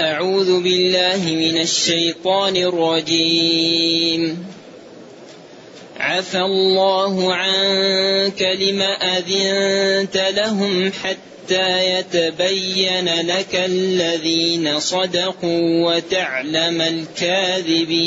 أعوذ بالله من الشيطان الرجيم. عفى الله عنك لم أذنت لهم حتى يتبين لك الذين صدقوا وتعلم الكاذبين.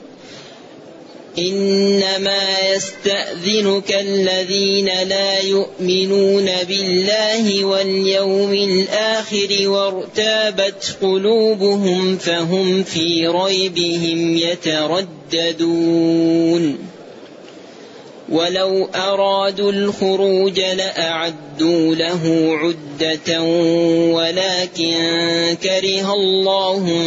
إنما يستأذنك الذين لا يؤمنون بالله واليوم الآخر وارتابت قلوبهم فهم في ريبهم يترددون. ولو أرادوا الخروج لأعدوا له عدة ولكن كره الله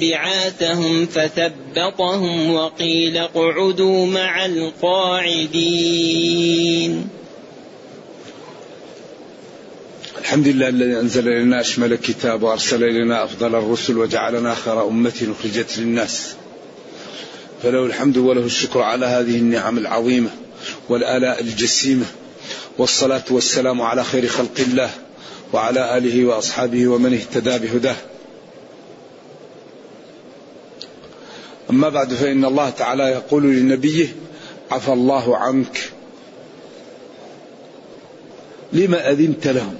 بعاثهم فثبطهم وقيل اقعدوا مع القاعدين. الحمد لله الذي أنزل إلينا أشمل الكتاب وأرسل إلينا أفضل الرسل وجعلنا خير أمة أخرجت للناس. فله الحمد وله الشكر على هذه النعم العظيمة. والآلاء الجسيمة والصلاة والسلام على خير خلق الله وعلى آله وأصحابه ومن اهتدى بهداه. أما بعد فإن الله تعالى يقول لنبيه عفى الله عنك لما أذنت لهم؟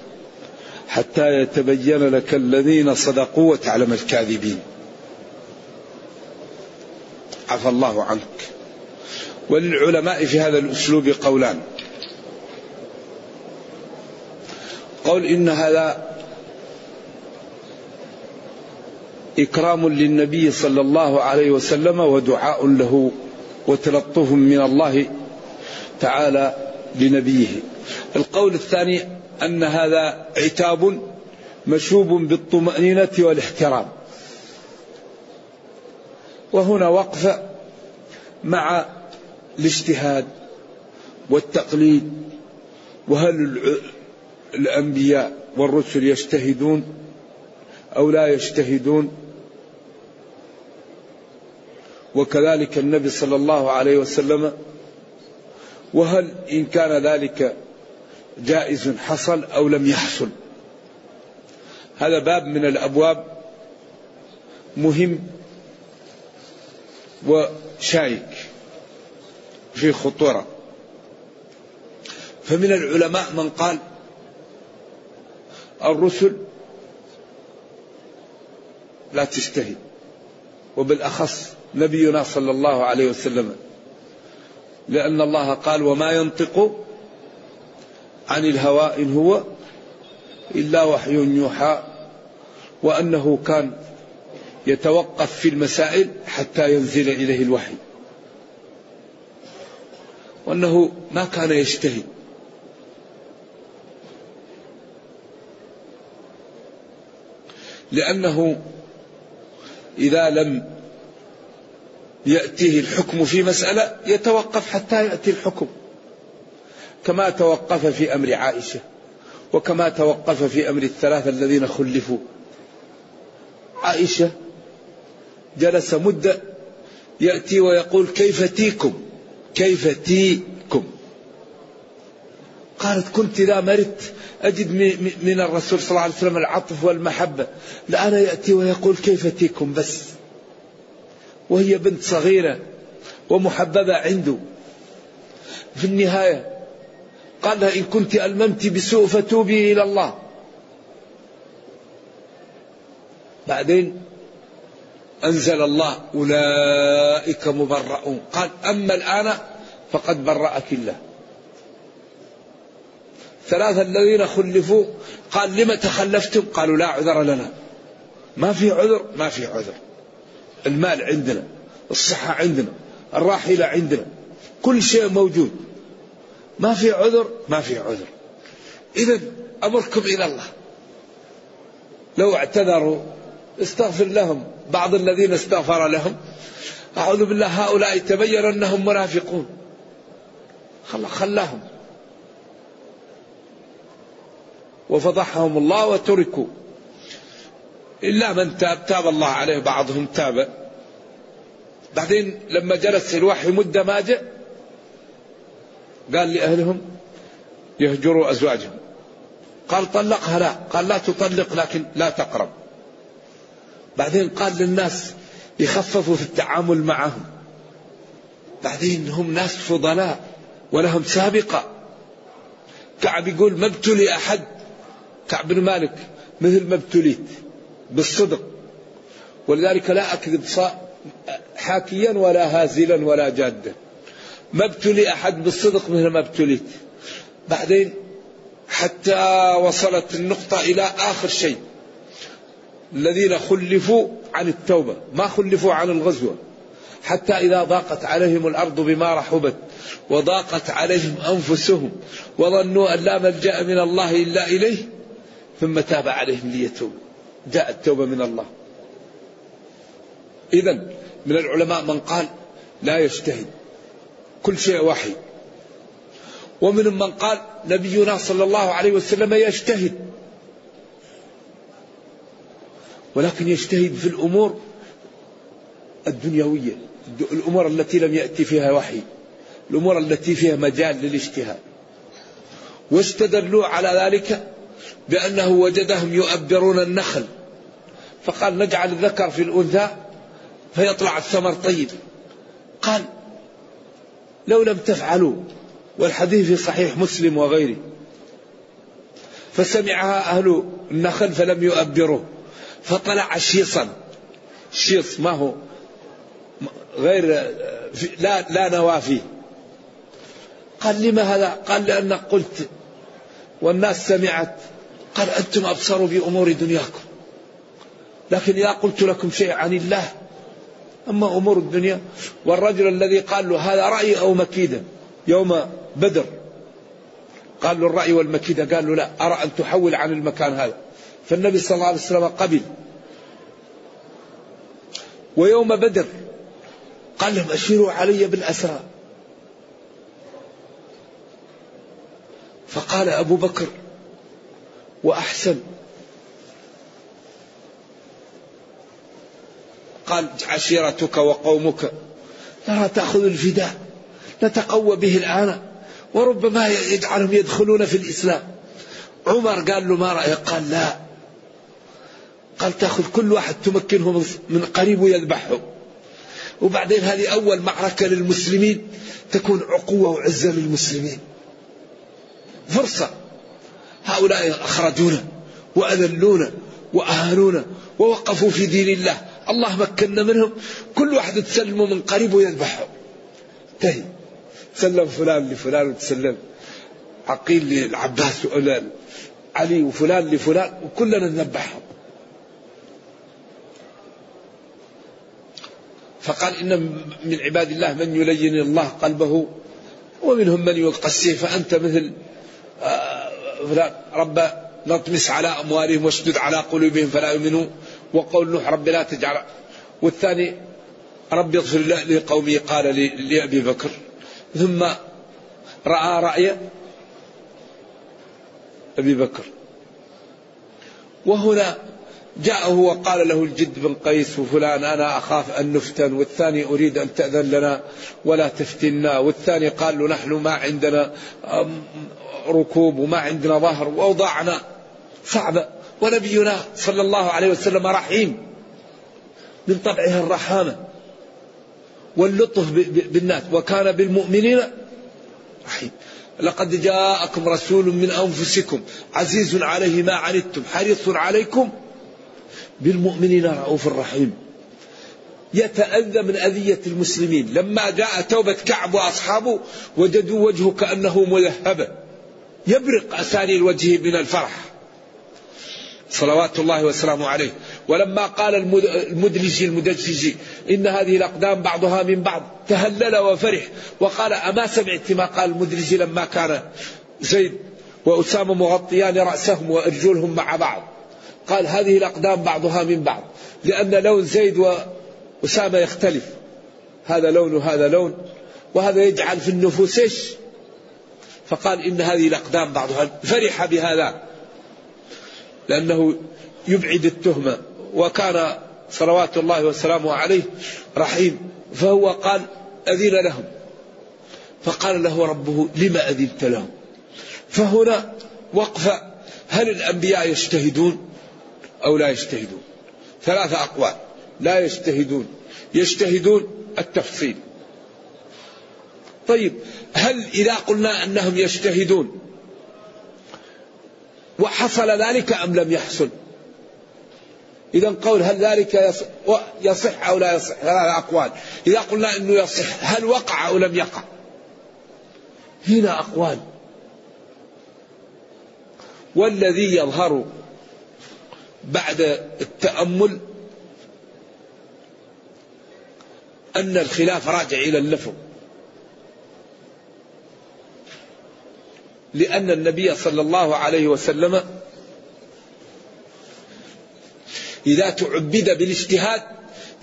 حتى يتبين لك الذين صدقوا وتعلم الكاذبين. عفى الله عنك وللعلماء في هذا الأسلوب قولان. قول إن هذا إكرام للنبي صلى الله عليه وسلم ودعاء له وتلطف من الله تعالى لنبيه. القول الثاني أن هذا عتاب مشوب بالطمأنينة والاحترام. وهنا وقف مع الاجتهاد والتقليد وهل الأنبياء والرسل يجتهدون أو لا يجتهدون؟ وكذلك النبي صلى الله عليه وسلم وهل إن كان ذلك جائز حصل أو لم يحصل؟ هذا باب من الأبواب مهم وشائك. في خطورة. فمن العلماء من قال الرسل لا تجتهد وبالأخص نبينا صلى الله عليه وسلم لأن الله قال وما ينطق عن الهوى إن هو إلا وحي يوحى وأنه كان يتوقف في المسائل حتى ينزل إليه الوحي. وأنه ما كان يجتهد لأنه إذا لم يأتيه الحكم في مسألة يتوقف حتى يأتي الحكم. كما توقف في أمر عائشة وكما توقف في أمر الثلاثة الذين خلفوا. عائشة جلس مدة يأتي ويقول كيف تيكم؟ كيف تيكم؟ قالت كنت إذا مرت أجد من الرسول صلى الله عليه وسلم العطف والمحبة. الآن يأتي ويقول كيف تيكم بس؟ وهي بنت صغيرة ومحببة عنده. في النهاية قال إن كنت ألممت بسوء فتوبي إلى الله. بعدين أنزل الله أولئك مبرؤون. قال أما الآن فقد برأك الله. ثلاثة الذين خلفوا قال لم تخلفتم؟ قالوا لا عذر لنا. ما في عذر؟ ما في عذر. المال عندنا الصحة عندنا الراحلة عندنا كل شيء موجود. ما في عذر؟ ما في عذر. إذا أمركم إلى الله. لو اعتذروا استغفر لهم. بعض الذين استغفر لهم. أعوذ بالله هؤلاء تبين أنهم منافقون. خلاهم. وفضحهم الله وتركوا. إلا من تاب تاب الله عليه بعضهم تاب. بعدين لما جلس الوحي مدة ما جاء قال لأهلهم يهجروا أزواجهم. قال طلقها لا. قال لا تطلق لكن لا تقرب. بعدين قال للناس يخففوا في التعامل معهم. بعدين هم ناس فضلاء ولهم سابقة. كعب يقول ما ابتلي أحد. كعب بن مالك مثل ما ابتليت بالصدق. ولذلك لا أكذب حاكيا ولا هازلا ولا جادا. ما ابتلي أحد بالصدق مثل ما ابتليت. بعدين حتى وصلت النقطة إلى آخر شيء. الذين خلفوا عن التوبة ما خلفوا عن الغزوة حتى إذا ضاقت عليهم الأرض بما رحبت وضاقت عليهم أنفسهم وظنوا أن لا ملجأ من الله إلا إليه ثم تاب عليهم ليتوبوا جاءت التوبة من الله. إذا من العلماء من قال لا يجتهد كل شيء وحي ومنهم من قال نبينا صلى الله عليه وسلم يجتهد. ولكن يجتهد في الأمور الدنيوية الأمور التي لم يأتي فيها وحي الأمور التي فيها مجال للاجتهاد. واستدلوا على ذلك بأنه وجدهم يؤبرون النخل فقال نجعل الذكر في الأنثى فيطلع الثمر طيب. قال لو لم تفعلوا والحديث في صحيح مسلم وغيره فسمعها أهل النخل فلم يؤبروه. فطلع شيصا. شيص ما هو غير لا لا نوى فيه. قال لما هذا؟ قال لأنك قلت والناس سمعت. قال أنتم أبصروا بأمور دنياكم. لكن إذا قلت لكم شيء عن الله أما أمور الدنيا والرجل الذي قال له هذا رأي أو مكيدة؟ يوم بدر. قال له الرأي والمكيدة. قال له لا أرى أن تحول عن المكان هذا؟ فالنبي صلى الله عليه وسلم قبل. ويوم بدر قال لهم أشيروا علي بالأسرى. فقال أبو بكر وأحسن. قال عشيرتك وقومك ترى تأخذ الفداء نتقوى به الآن وربما يجعلهم يدخلون في الإسلام. عمر قال له ما رأيك؟ قال لا. قال تأخذ كل واحد تمكنه من قريب ويذبحه. وبعدين هذه أول معركة للمسلمين تكون عقوة وعزة للمسلمين. فرصة. هؤلاء أخرجونا وأذلونا وأهانونا ووقفوا في دين الله. الله مكنا منهم. كل واحد تسلمه من قريب ويذبحه. انتهي. سلم فلان لفلان وتسلم. عقيل للعباس علي وفلان لفلان وكلنا نذبحهم. فقال إن من عباد الله من يلين الله قلبه ومنهم من السيف فأنت مثل آه، رب نطمس على أموالهم واشدد على قلوبهم فلا يؤمنوا وقول نوح رب لا تجعل. والثاني رب اغفر لقومه قال لأبي بكر. ثم رأى رأي أبي بكر. وهنا جاءه وقال له الجد بن قيس وفلان أنا أخاف أن نفتن والثاني أريد أن تأذن لنا ولا تفتنا والثاني قال له نحن ما عندنا ركوب وما عندنا ظهر وأوضاعنا صعبة ونبينا صلى الله عليه وسلم رحيم من طبعه الرحامة واللطف بالناس وكان بالمؤمنين رحيم. لقد جاءكم رسول من أنفسكم عزيز عليه ما عنتم حريص عليكم بالمؤمنين رؤوف رحيم. يتأذى من أذية المسلمين. لما جاء توبة كعب وأصحابه وجدوا وجهه كأنه مذهبة يبرق أساني الوجه من الفرح. صلوات الله وسلامه عليه. ولما قال المدلجي المدججي إن هذه الأقدام بعضها من بعض. تهلل وفرح. وقال أما سمعت ما قال المدلجي لما كان زيد وأسامة مغطيان رأسهم وأرجلهم مع بعض. قال هذه الأقدام بعضها من بعض لأن لون زيد وأسامة يختلف. هذا لون وهذا لون وهذا يجعل في النفوس إيش؟ فقال إن هذه الأقدام بعضها فرح بهذا لأنه يبعد التهمة وكان صلوات الله وسلامه عليه رحيم. فهو قال أذن لهم. فقال له ربه لما أذنت لهم؟ فهنا وقفة هل الأنبياء يجتهدون؟ أو لا يجتهدون. ثلاثة أقوال. لا يجتهدون. يجتهدون التفصيل. طيب هل إذا قلنا أنهم يجتهدون وحصل ذلك أم لم يحصل؟ إذا قول هل ذلك يصح أو لا يصح؟ ثلاثة أقوال. إذا قلنا أنه يصح هل وقع أو لم يقع؟ هنا أقوال. والذي يظهر بعد التأمل أن الخلاف راجع إلى اللفظ. لأن النبي صلى الله عليه وسلم إذا تعبد بالاجتهاد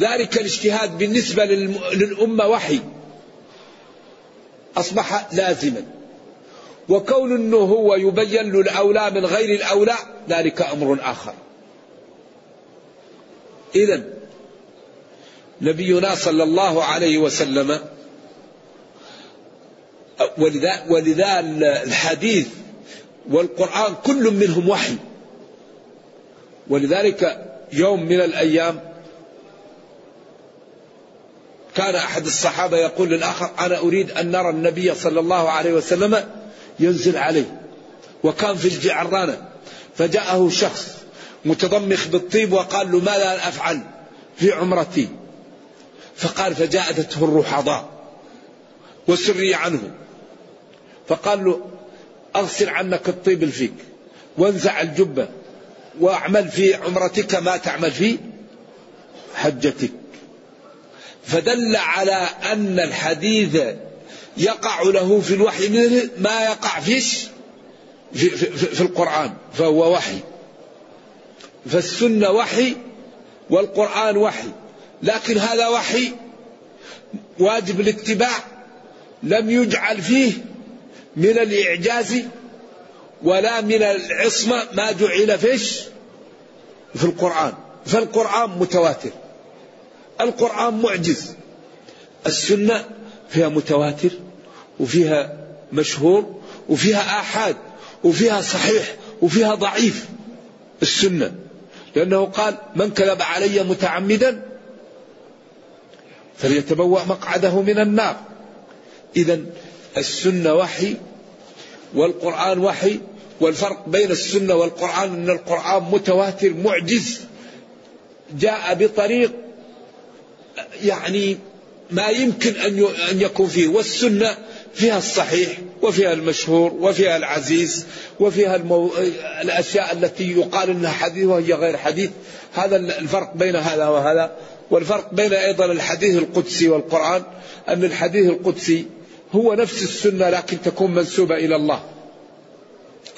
ذلك الاجتهاد بالنسبة للأمة وحي. أصبح لازما. وكون أنه هو يبين له الأولى من غير الأولى ذلك أمر آخر. إذا نبينا صلى الله عليه وسلم ولذا, ولذا الحديث والقرآن كل منهم وحي. ولذلك يوم من الأيام كان أحد الصحابة يقول للآخر أنا أريد أن نرى النبي صلى الله عليه وسلم ينزل عليه وكان في الجعرانة فجاءه شخص متضمخ بالطيب وقال له ماذا أفعل في عمرتي. فقال فجاءته الرحضاء وسري عنه. فقال له أغسل عنك الطيب الفيك وانزع الجبة واعمل في عمرتك ما تعمل في حجتك. فدل على أن الحديث يقع له في الوحي ما يقع فيش في, في, في, في القرآن فهو وحي. فالسنة وحي والقرآن وحي لكن هذا وحي واجب الاتباع لم يجعل فيه من الإعجاز ولا من العصمة ما جعل فيش في القرآن. فالقرآن متواتر القرآن معجز السنة فيها متواتر وفيها مشهور وفيها آحاد وفيها صحيح وفيها ضعيف السنة. لأنه قال من كذب علي متعمدا فليتبوأ مقعده من النار. إذا السنة وحي والقرآن وحي والفرق بين السنة والقرآن أن القرآن متواتر معجز جاء بطريق يعني ما يمكن أن يكون فيه. والسنة فيها الصحيح وفيها المشهور وفيها العزيز وفيها المو... الأشياء التي يقال أنها حديث وهي غير حديث. هذا الفرق بين هذا وهذا. والفرق بين أيضا الحديث القدسي والقرآن أن الحديث القدسي هو نفس السنة لكن تكون منسوبة إلى الله.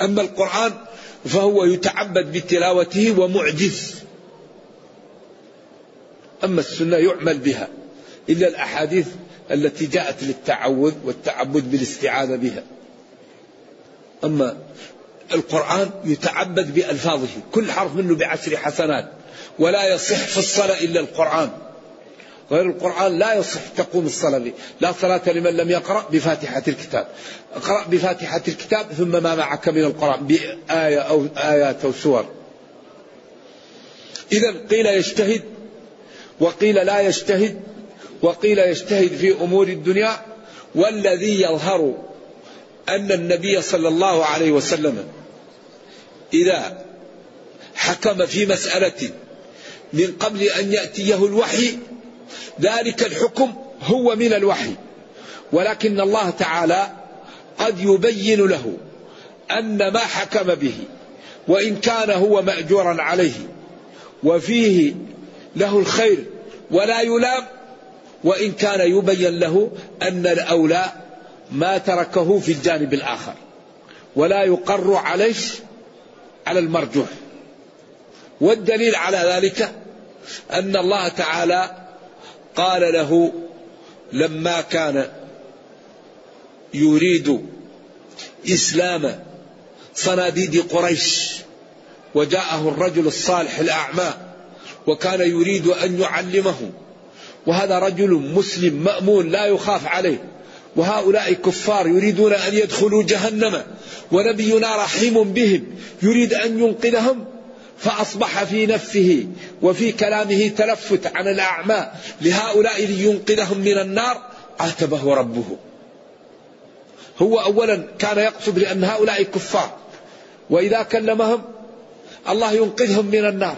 أما القرآن فهو يتعبد بتلاوته ومعجز. أما السنة يعمل بها. إلا الأحاديث التي جاءت للتعوذ والتعبد بالاستعاذة بها. أما القرآن يتعبد بألفاظه كل حرف منه بعشر حسنات ولا يصح في الصلاة إلا القرآن. غير القرآن لا يصح تقوم الصلاة به لا صلاة لمن لم يقرأ بفاتحة الكتاب. اقرأ بفاتحة الكتاب ثم ما معك من القرآن بآية أو آيات أو سور. إذا قيل يجتهد وقيل لا يجتهد. وقيل يجتهد في أمور الدنيا والذي يظهر أن النبي صلى الله عليه وسلم إذا حكم في مسألة من قبل أن يأتيه الوحي ذلك الحكم هو من الوحي. ولكن الله تعالى قد يبين له أن ما حكم به وإن كان هو مأجورا عليه وفيه له الخير ولا يلام وإن كان يبين له أن الأولى ما تركه في الجانب الآخر ولا يقر عليه على المرجوح. والدليل على ذلك أن الله تعالى قال له لما كان يريد إسلام صناديد قريش وجاءه الرجل الصالح الأعمى وكان يريد أن يعلمه وهذا رجل مسلم مأمون لا يخاف عليه. وهؤلاء كفار يريدون أن يدخلوا جهنم. ونبينا رحيم بهم يريد أن ينقذهم. فأصبح في نفسه وفي كلامه تلفت عن الأعمى لهؤلاء لينقذهم من النار. عاتبه ربه. هو أولا كان يقصد لأن هؤلاء كفار وإذا كلمهم الله ينقذهم من النار.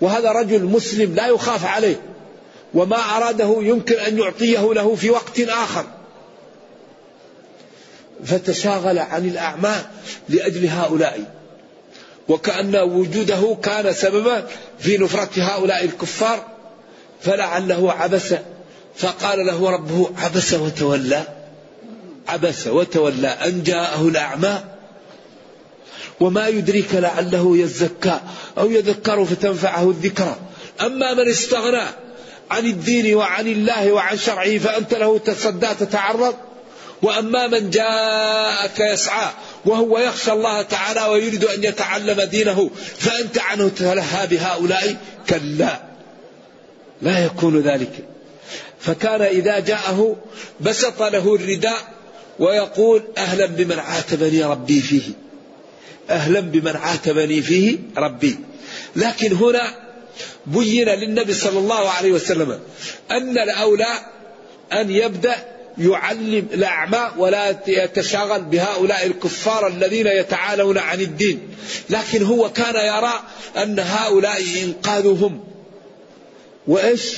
وهذا رجل مسلم لا يخاف عليه. وما أراده يمكن أن يعطيه له في وقت آخر. فتشاغل عن الأعمى لأجل هؤلاء. وكأن وجوده كان سببا في نفرة هؤلاء الكفار فلعله عبس. فقال له ربه عبس وتولى عبس وتولى أن جاءه الأعمى. وما يدريك لعله يزكى أو يذكر فتنفعه الذكرى. أما من استغنى عن الدين وعن الله وعن شرعه فأنت له تصدى تتعرض. وأما من جاءك يسعى وهو يخشى الله تعالى ويريد أن يتعلم دينه فأنت عنه تلهى بهؤلاء. كلا. لا يكون ذلك. فكان إذا جاءه بسط له الرداء ويقول أهلا بمن عاتبني ربي فيه. أهلا بمن عاتبني فيه ربي. لكن هنا بين للنبي صلى الله عليه وسلم أن الأولى أن يبدأ يعلم الأعمى ولا يتشاغل بهؤلاء الكفار الذين يتعالون عن الدين. لكن هو كان يرى أن هؤلاء إنقاذهم. وإيش؟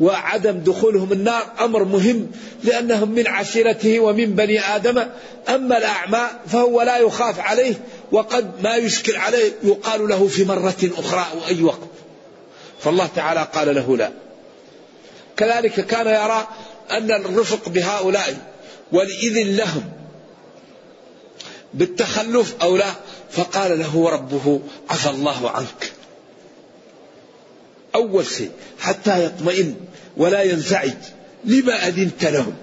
وعدم دخولهم النار أمر مهم لأنهم من عشيرته ومن بني آدم. أما الأعمى فهو لا يخاف عليه وقد ما يشكل عليه يقال له في مرة أخرى أو أي وقت. فالله تعالى قال له لا. كذلك كان يرى أن الرفق بهؤلاء والإذن لهم بالتخلف أو لا فقال له ربه عفى الله عنك. أول شيء حتى يطمئن ولا ينزعج لما أذنت لهم؟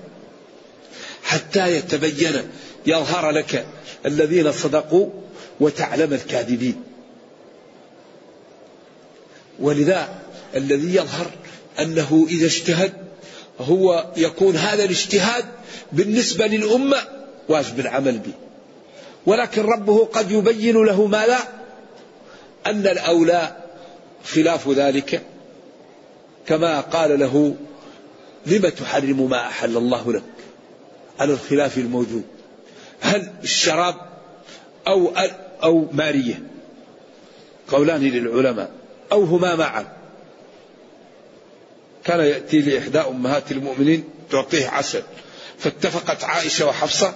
حتى يتبين يظهر لك الذين صدقوا وتعلم الكاذبين. ولذا الذي يظهر أنه إذا اجتهد هو يكون هذا الاجتهاد بالنسبة للأمة واجب العمل به. ولكن ربه قد يبين له ما لا أن الأولى خلاف ذلك. كما قال له لم تحرم ما أحل الله لك على الخلاف الموجود هل الشراب أو أو مارية؟ قولان للعلماء. أو هما معا. كان يأتي لإحدى أمهات المؤمنين تعطيه عسل. فاتفقت عائشة وحفصة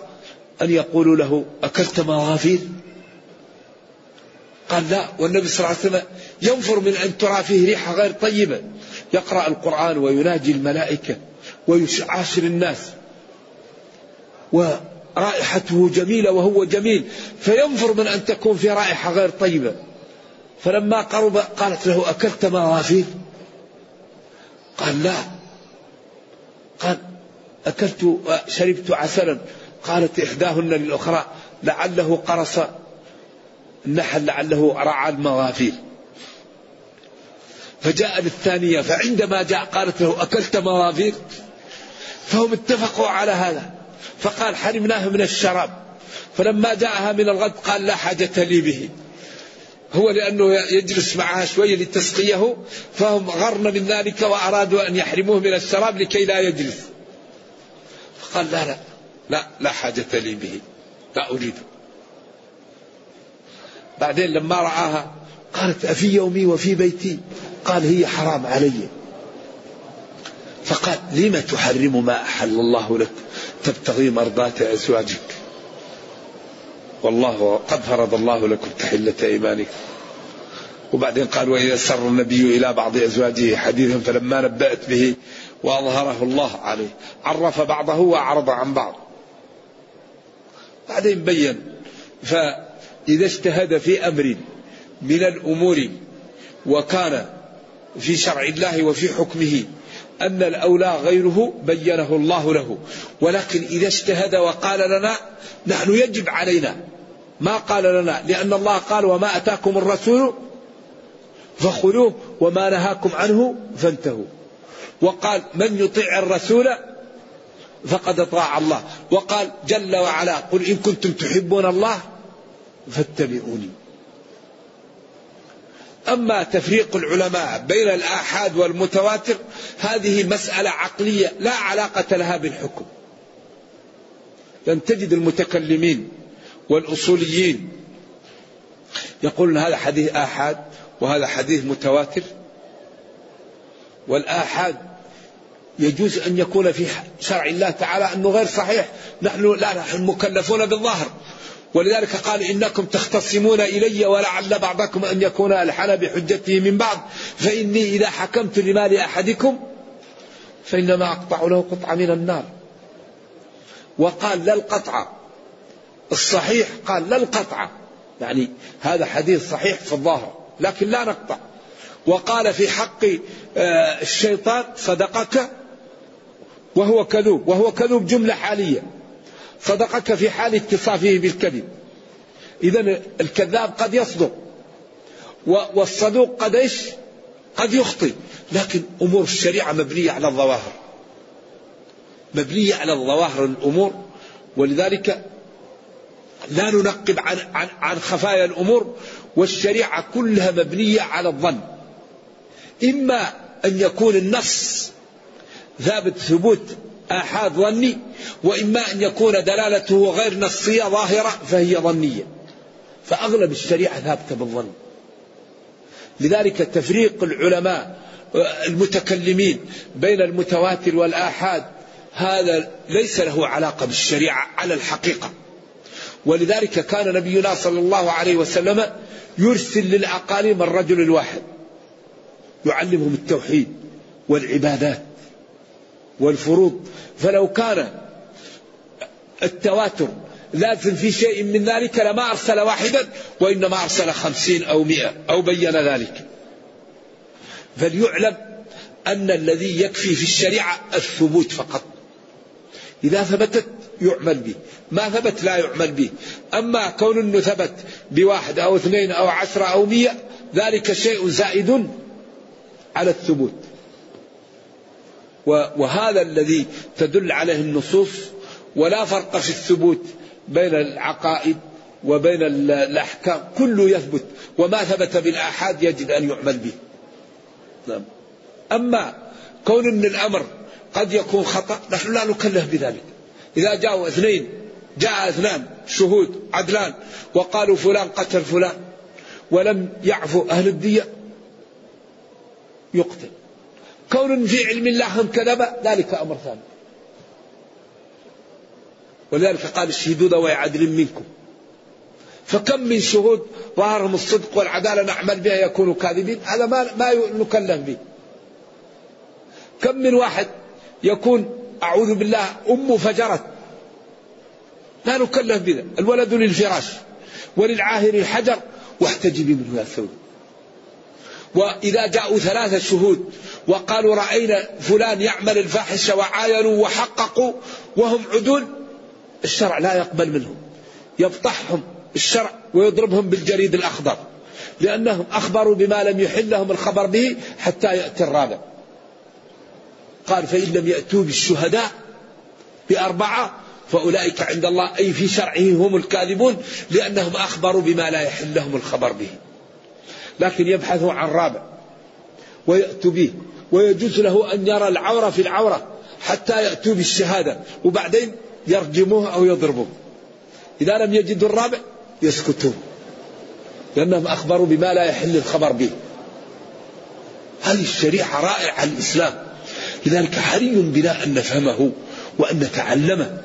أن يقولوا له أكلت مغافير؟ قال لا والنبي صلى الله عليه وسلم ينفر من أن ترى فيه ريحة غير طيبة. يقرأ القرآن ويناجي الملائكة ويعاشر الناس. ورائحته جميلة وهو جميل. فينفر من أن تكون في رائحة غير طيبة. فلما قرب قالت له أكلت مغافير قال لا. قال أكلت شربت عسلا. قالت إحداهن للأخرى لعله قرص النحل لعله رعى المغافير فجاء للثانية فعندما جاء قالت له أكلت مغافير فهم اتفقوا على هذا. فقال حرمناه من الشراب. فلما جاءها من الغد قال لا حاجة لي به. هو لأنه يجلس معها شوية لتسقيه فهم غرن من ذلك وأرادوا أن يحرموه من الشراب لكي لا يجلس. فقال لا لا لا لا حاجة لي به لا أريده بعدين لما رآها قالت أفي يومي وفي بيتي؟ قال هي حرام علي. فقال لم تحرم ما أحل الله لك؟ تبتغي مرضاة أزواجك. والله قد فرض الله لكم تحلة إيمانكم. وبعدين قال وإذا سر النبي إلى بعض أزواجه حديثا فلما نبأت به وأظهره الله عليه عرف بعضه وأعرض عن بعض. بعدين بين فإذا اجتهد في أمر من الأمور وكان في شرع الله وفي حكمه أن الأولى غيره بينه الله له ولكن إذا اجتهد وقال لنا نحن يجب علينا ما قال لنا لأن الله قال وما أتاكم الرسول فخذوه وما نهاكم عنه فانتهوا. وقال من يطيع الرسول فقد أطاع الله. وقال جل وعلا قل إن كنتم تحبون الله فاتبعوني. أما تفريق العلماء بين الآحاد والمتواتر هذه مسألة عقلية لا علاقة لها بالحكم. لن تجد المتكلمين والأصوليين. يقولون هذا حديث آحاد وهذا حديث متواتر. والآحاد يجوز أن يكون في شرع الله تعالى أنه غير صحيح. نحن لا نحن مكلفون بالظاهر. ولذلك قال إنكم تختصمون إلي ولعل بعضكم أن يكون ألحن بحجته من بعض. فإني إذا حكمت لمال أحدكم فإنما أقطع له قطعة من النار. وقال لا القطعة الصحيح قال لا القطعة يعني هذا حديث صحيح في الظاهر لكن لا نقطع. وقال في حق آه، الشيطان صدقك وهو كذوب وهو كذوب جملة حالية. صدقك في حال اتصافه بالكذب. إذا الكذاب قد يصدق والصدوق قد إيش؟ قد يخطئ. لكن أمور الشريعة مبنية على الظواهر. مبنية على الظواهر الأمور. ولذلك لا ننقب عن, عن, عن خفايا الأمور والشريعة كلها مبنية على الظن. إما أن يكون النص ثابت ثبوت آحاد ظني وإما أن يكون دلالته غير نصية ظاهرة فهي ظنية. فأغلب الشريعة ثابتة بالظن. لذلك تفريق العلماء المتكلمين بين المتواتر والآحاد هذا ليس له علاقة بالشريعة على الحقيقة. ولذلك كان نبينا صلى الله عليه وسلم يرسل للأقاليم الرجل الواحد يعلمهم التوحيد والعبادات والفروض. فلو كان التواتر لازم في شيء من ذلك لما أرسل واحدا وإنما أرسل خمسين أو مئة أو بين ذلك. فليعلم أن الذي يكفي في الشريعة الثبوت فقط. إذا ثبتت يعمل به. ما ثبت لا يعمل به. أما كون أنه ثبت بواحد أو اثنين أو عشرة أو مية ذلك شيء زائد على الثبوت. وهذا الذي تدل عليه النصوص ولا فرق في الثبوت بين العقائد وبين الأحكام. كله يثبت. وما ثبت بالآحاد يجب أن يعمل به. نعم. أما كون أن الأمر قد يكون خطأ نحن لا نكلف بذلك. إذا جاءوا اثنين جاء اثنان شهود عدلان وقالوا فلان قتل فلان ولم يعفو أهل الدية يقتل. كون في علم الله هم كذب ذلك أمر ثاني. ولذلك قال الشهدوا ذوي عدل منكم. فكم من شهود ظهرهم الصدق والعدالة نعمل بها يكونوا كاذبين؟ هذا ما ما نكلف به. كم من واحد يكون أعوذ بالله أمه فجرت. لا نكلف بذا. الولد للفراش وللعاهر الحجر واحتجبي منه يا ثوب. وإذا جاءوا ثلاثة شهود وقالوا رأينا فلان يعمل الفاحشة وعاينوا وحققوا وهم عدول الشرع لا يقبل منهم. يفضحهم الشرع ويضربهم بالجريد الأخضر لأنهم أخبروا بما لم يحل لهم الخبر به حتى يأتي الرابع. قال فإن لم يأتوا بالشهداء بأربعة فأولئك عند الله أي في شرعه هم الكاذبون لأنهم أخبروا بما لا يحل لهم الخبر به. لكن يبحثوا عن رابع ويأتوا به ويجوز له أن يرى العورة في العورة حتى يأتوا بالشهادة وبعدين يرجموه أو يضربوه. إذا لم يجدوا الرابع يسكتون لأنهم أخبروا بما لا يحل الخبر به. هذه الشريعة رائعة الإسلام لذلك حري بنا أن نفهمه وأن نتعلمه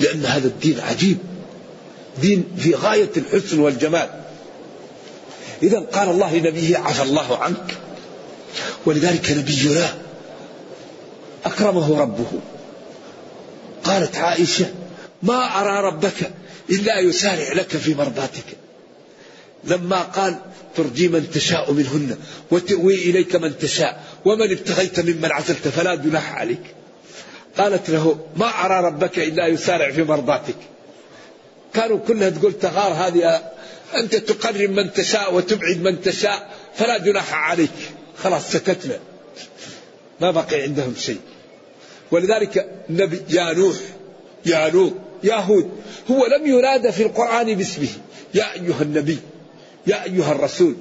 لأن هذا الدين عجيب دين في غاية الحسن والجمال. إذا قال الله لنبيه عفى الله عنك ولذلك نبينا أكرمه ربه. قالت عائشة ما أرى ربك إلا يسارع لك في مرضاتك. لما قال ترجي من تشاء منهن وتؤوي إليك من تشاء ومن ابتغيت ممن عزلت فلا جناح عليك. قالت له ما أرى ربك إلا يسارع في مرضاتك. كانوا كلها تقول تغار هذه أنت تقرب من تشاء وتبعد من تشاء فلا جناح عليك. خلاص سكتنا. ما بقي عندهم شيء. ولذلك النبي يا نوح يا لوط يا هود هو لم ينادى في القرآن باسمه. يا أيها النبي يا أيها الرسول.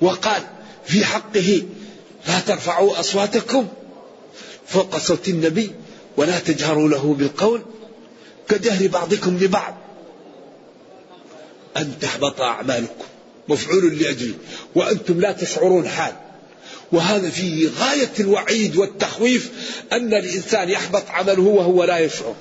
وقال في حقه لا ترفعوا أصواتكم فوق صوت النبي ولا تجهروا له بالقول كجهر بعضكم لبعض. أن تحبط أعمالكم مفعول لأجله وأنتم لا تشعرون حال. وهذا فيه غاية الوعيد والتخويف أن الإنسان يحبط عمله وهو لا يشعر.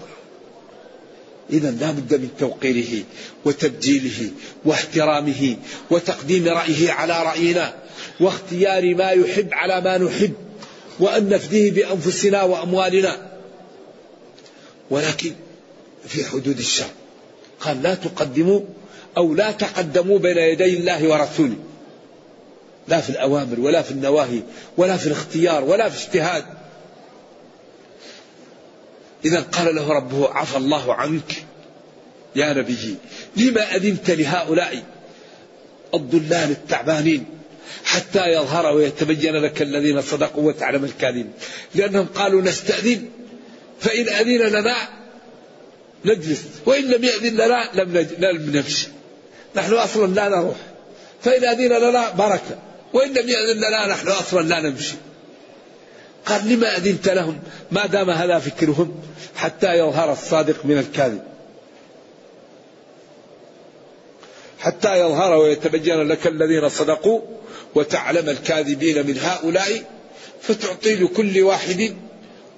إذا لا بد من توقيره وتبجيله واحترامه وتقديم رأيه على رأينا واختيار ما يحب على ما نحب وأن نفديه بأنفسنا وأموالنا. ولكن في حدود الشرع قال لا تقدموا أو لا تقدموا بين يدي الله ورسوله. لا في الأوامر ولا في النواهي ولا في الاختيار ولا في اجتهاد إذا قال له ربه عفى الله عنك يا نبي لما أذنت لهؤلاء الضلال التعبانين حتى يظهر ويتبين لك الذين صدقوا وتعلم الكاذبين؟ لأنهم قالوا نستأذن فإن أذن لنا نجلس وإن لم يأذن لنا لم نمشي. نحن أصلا لا نروح فإن أذن لنا بركة وإن لم يأذن لنا نحن أصلا لا نمشي. قال لما أذنت لهم؟ ما دام هذا فكرهم حتى يظهر الصادق من الكاذب. حتى يظهر ويتبين لك الذين صدقوا وتعلم الكاذبين من هؤلاء فتعطي لكل واحد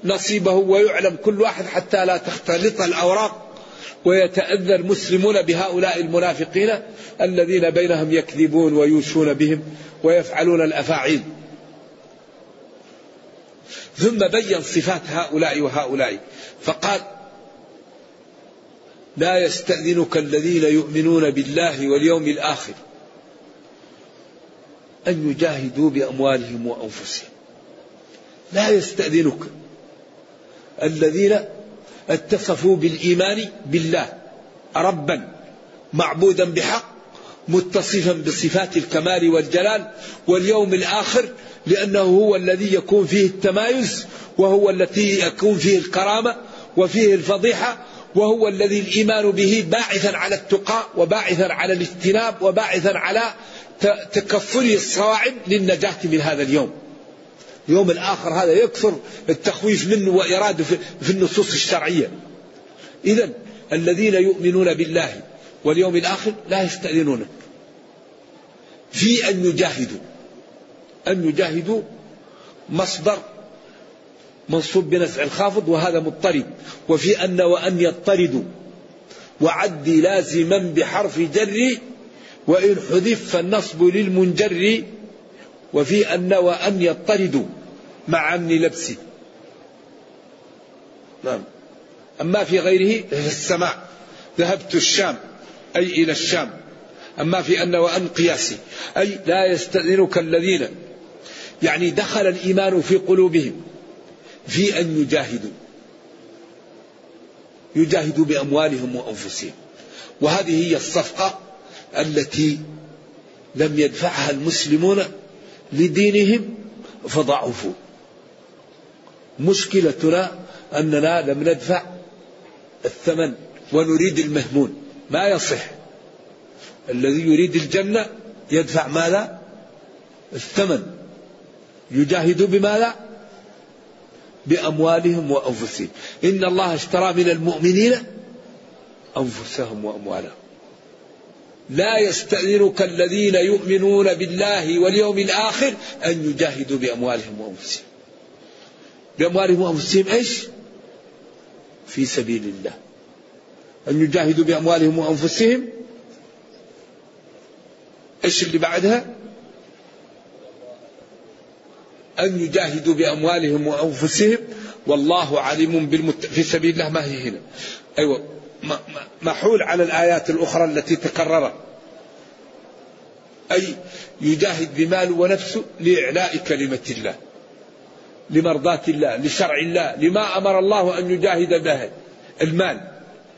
نصيبه ويعلم كل واحد حتى لا تختلط الأوراق ويتأذى المسلمون بهؤلاء المنافقين الذين بينهم يكذبون ويوشون بهم ويفعلون الأفاعيل. ثم بين صفات هؤلاء وهؤلاء. فقال لا يستأذنك الذين يؤمنون بالله واليوم الآخر أن يجاهدوا بأموالهم وأنفسهم. لا يستأذنك الذين اتصفوا بالإيمان بالله ربا معبودا بحق متصفا بصفات الكمال والجلال واليوم الآخر لأنه هو الذي يكون فيه التمايز وهو التي يكون فيه الكرامة وفيه الفضيحة وهو الذي الإيمان به باعثا على التقى وباعثا على الاجتناب وباعثا على تكفل الصواعب للنجاة من هذا اليوم. اليوم الآخر هذا يكثر التخويف منه وإرادة في النصوص الشرعية. إذا الذين يؤمنون بالله واليوم الآخر لا يستأذنونه في أن يجاهدوا. أن يجاهدوا مصدر منصوب بنسع الخافض وهذا مضطرد. وفي أن وأن يضطردوا وعدي لازما بحرف جر وإن حذف فالنصب للمنجر. وفي أن وأن يضطردوا مع أمن لبسه نعم. أما في غيره في السماء. ذهبت الشام أي إلى الشام. أما في أن وأن قياسي. أي لا يستأذنك الذين يعني دخل الإيمان في قلوبهم في أن يجاهدوا يجاهدوا بأموالهم وأنفسهم. وهذه هي الصفقة التي لم يدفعها المسلمون لدينهم فضعفوا. مشكلتنا أننا لم ندفع الثمن ونريد المهمون. ما يصح. الذي يريد الجنة يدفع ماذا؟ الثمن. يجاهد بماذا؟ بأموالهم وأنفسهم. إن الله اشترى من المؤمنين أنفسهم وأموالهم. لا يستأذنك الذين يؤمنون بالله واليوم الآخر أن يجاهدوا بأموالهم وأنفسهم. بأموالهم وأنفسهم إيش؟ في سبيل الله. أن يجاهدوا بأموالهم وأنفسهم. إيش اللي بعدها؟ أن يجاهدوا بأموالهم وأنفسهم والله عليم بالمت... في سبيل الله. ما هي هنا؟ أيوة محول على الآيات الأخرى التي تكررت. أي يجاهد بماله ونفسه لإعلاء كلمة الله لمرضاة الله لشرع الله لما أمر الله أن يجاهد به. المال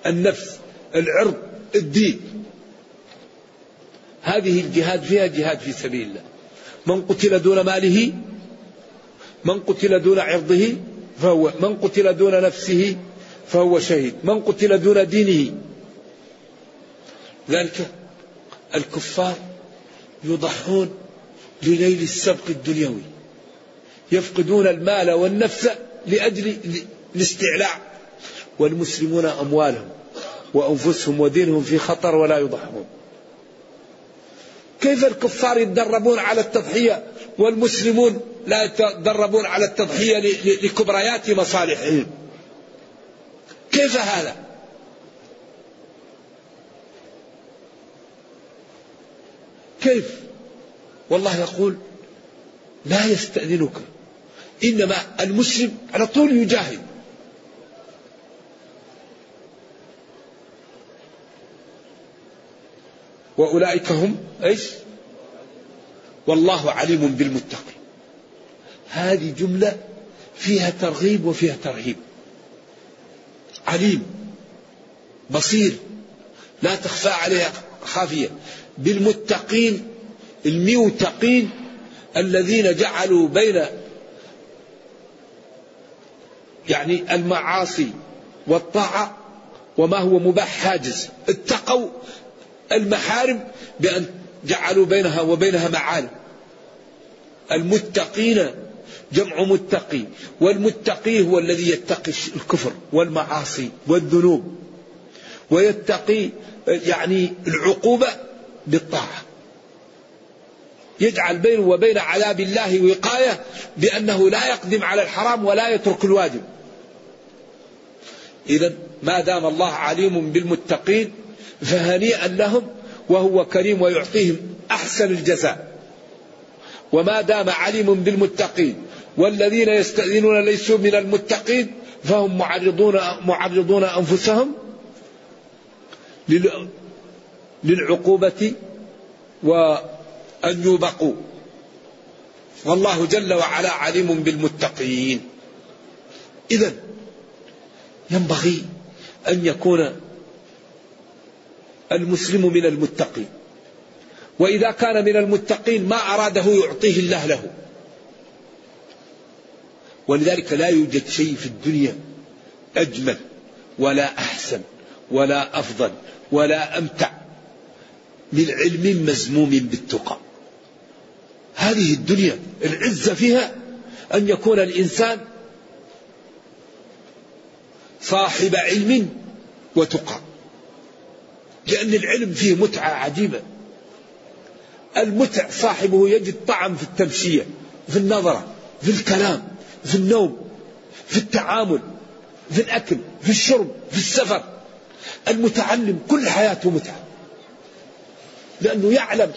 النفس العرض الدين. هذه الجهاد فيها جهاد في سبيل الله. من قتل دون ماله من قتل دون عرضه فهو من قتل دون نفسه فهو شهيد. من قتل دون دينه. ذلك الكفار يضحون لنيل السبق الدنيوي. يفقدون المال والنفس لأجل الاستعلاء والمسلمون أموالهم وأنفسهم ودينهم في خطر ولا يضحون. كيف الكفار يتدربون على التضحية والمسلمون لا يتدربون على التضحية لكبريات مصالحهم. كيف هذا؟ كيف؟ والله يقول لا يستأذنك إنما المسلم على طول يجاهد. وأولئك هم إيش؟ والله عليم بالمتقين. هذه جملة فيها ترغيب وفيها ترهيب. عليم بصير لا تخفى عليها خافية. بالمتقين الميوتقين الذين جعلوا بين يعني المعاصي والطاعة وما هو مباح حاجز. اتقوا المحارم بأن جعلوا بينها وبينها معالم. المتقين جمع متقي والمتقي هو الذي يتقي الكفر والمعاصي والذنوب. ويتقي يعني العقوبة بالطاعة. يجعل بينه وبين عذاب الله وقاية بأنه لا يقدم على الحرام ولا يترك الواجب. إذا ما دام الله عليم بالمتقين فهنيئا لهم وهو كريم ويعطيهم أحسن الجزاء. وما دام عليم بالمتقين والذين يستأذنون ليسوا من المتقين فهم معرضون معرضون أنفسهم للعقوبة وأن يوبقوا. والله جل وعلا عليم بالمتقين. إذا ينبغي أن يكون المسلم من المتقين. وإذا كان من المتقين ما أراده يعطيه الله له. ولذلك لا يوجد شيء في الدنيا أجمل ولا أحسن ولا أفضل ولا أمتع من علم مزموم بالتقى. هذه الدنيا العزة فيها أن يكون الإنسان صاحب علم وتقى لأن العلم فيه متعة عجيبة. المتع صاحبه يجد طعم في التمشية في النظرة في الكلام. في النوم في التعامل في الأكل في الشرب في السفر. المتعلم كل حياته متعة. لأنه يعلم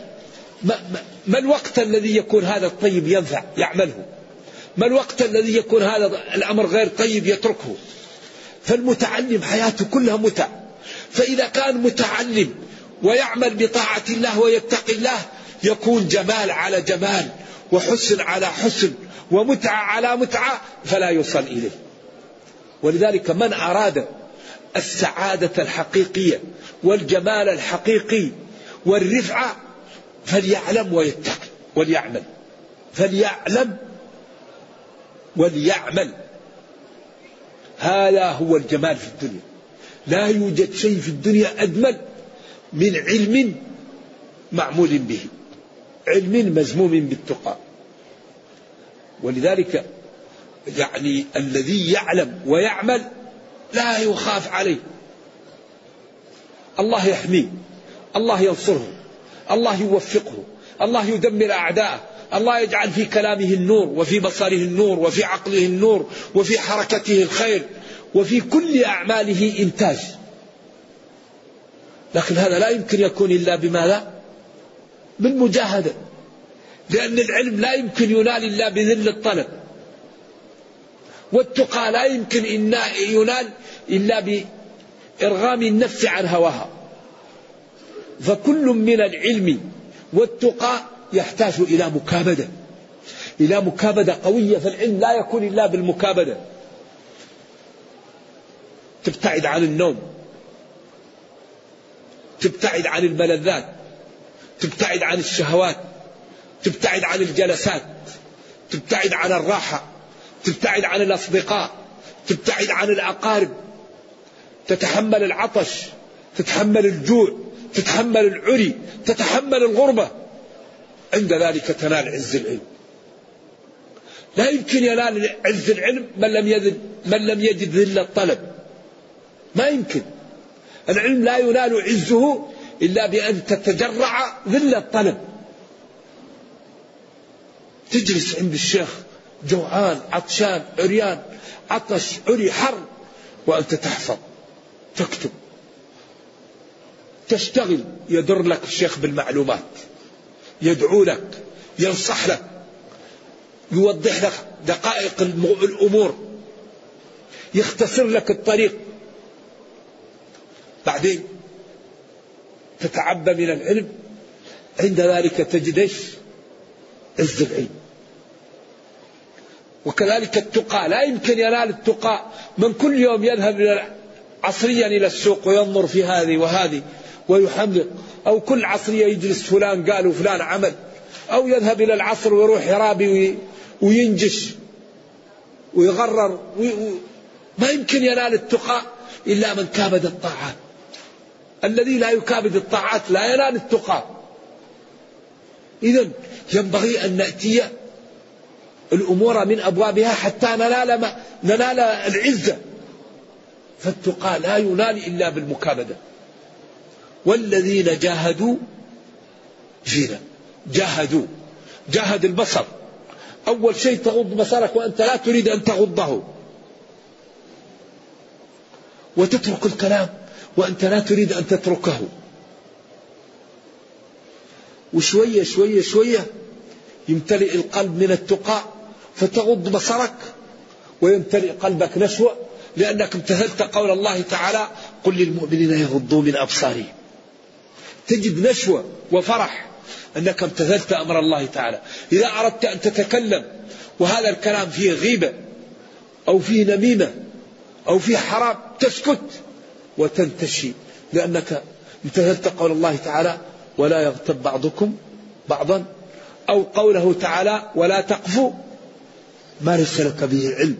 ما, ما, ما الوقت الذي يكون هذا الطيب ينفع يعمله. ما الوقت الذي يكون هذا الأمر غير طيب يتركه. فالمتعلم حياته كلها متع فإذا كان متعلم ويعمل بطاعة الله ويتقي الله يكون جمال على جمال وحسن على حسن. ومتعة على متعة فلا يوصل إليه. ولذلك من أراد السعادة الحقيقية والجمال الحقيقي والرفعة فليعلم ويتقي وليعمل. فليعلم وليعمل. هذا هو الجمال في الدنيا. لا يوجد شيء في الدنيا أجمل من علم معمول به علم مزموم بالتقى. ولذلك يعني الذي يعلم ويعمل لا يخاف عليه. الله يحميه الله ينصره الله يوفقه الله يدمر أعداءه الله يجعل في كلامه النور وفي بصره النور وفي عقله النور وفي حركته الخير وفي كل أعماله إنتاج. لكن هذا لا يمكن يكون إلا بماذا؟ بالمجاهدة. لأن العلم لا يمكن ينال إلا بذل الطلب. والتقى لا يمكن إن ينال إلا بإرغام النفس عن هواها. فكل من العلم والتقى يحتاج إلى مكابدة. إلى مكابدة قوية فالعلم لا يكون إلا بالمكابدة. تبتعد عن النوم. تبتعد عن الملذات. تبتعد عن الشهوات. تبتعد عن الجلسات تبتعد عن الراحة تبتعد عن الأصدقاء تبتعد عن الأقارب. تتحمل العطش تتحمل الجوع تتحمل العري تتحمل الغربة. عند ذلك تنال عز العلم. لا يمكن ينال عز العلم من لم يجد من لم يجد ذل الطلب. ما يمكن. العلم لا ينال عزه إلا بأن تتجرع ذل الطلب. تجلس عند الشيخ جوعان عطشان عريان عطش عري حر وأنت تحفظ تكتب تشتغل يدر لك الشيخ بالمعلومات يدعو لك ينصح لك يوضح لك دقائق الأمور يختصر لك الطريق بعدين تتعبى من العلم عند ذلك تجد إيش؟ عز العلم. وكذلك التقى. لا يمكن ينال التقى من كل يوم يذهب عصريا إلى السوق وينظر في هذه وهذه ويحمق. أو كل عصرية يجلس فلان قال وفلان عمل. أو يذهب إلى العصر ويروح يرابي وينجش ويغرر. ما يمكن ينال التقى إلا من كابد الطاعات. الذي لا يكابد الطاعات لا ينال التقى. إذا ينبغي أن نأتي الأمور من أبوابها حتى ننال ما ننال العزة. فالتقى لا ينال إلا بالمكابدة. والذين جاهدوا فينا جاهدوا. جاهد البصر. أول شيء تغض بصرك وأنت لا تريد أن تغضه. وتترك الكلام وأنت لا تريد أن تتركه. وشوية شوية شوية يمتلئ القلب من التقى. فتغض بصرك ويمتلئ قلبك نشوة لأنك امتثلت قول الله تعالى قل للمؤمنين يغضوا من أبصارهم. تجد نشوة وفرح أنك امتثلت أمر الله تعالى. إذا أردت أن تتكلم وهذا الكلام فيه غيبة أو فيه نميمة أو فيه حرام تسكت وتنتشي لأنك امتثلت قول الله تعالى ولا يغتب بعضكم بعضا أو قوله تعالى ولا تقفوا ما ليس لك به علم.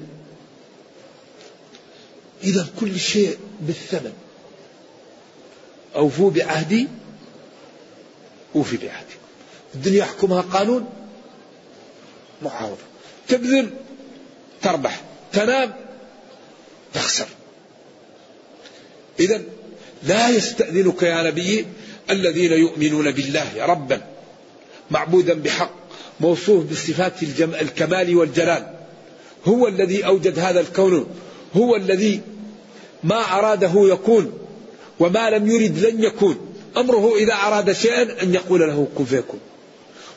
إذا كل شيء بالثمن. أوفوا بعهدي أوفي بعهدي. الدنيا يحكمها قانون معاوضة تبذل تربح. تنام تخسر. إذا لا يستأذنك يا نبي الذين يؤمنون بالله ربا معبودا بحق. موصوف بصفات. الكمال والجلال. هو الذي أوجد هذا الكون. هو الذي ما أراده يكون وما لم يرد لن يكون. أمره إذا أراد شيئا أن يقول له كن فيكون.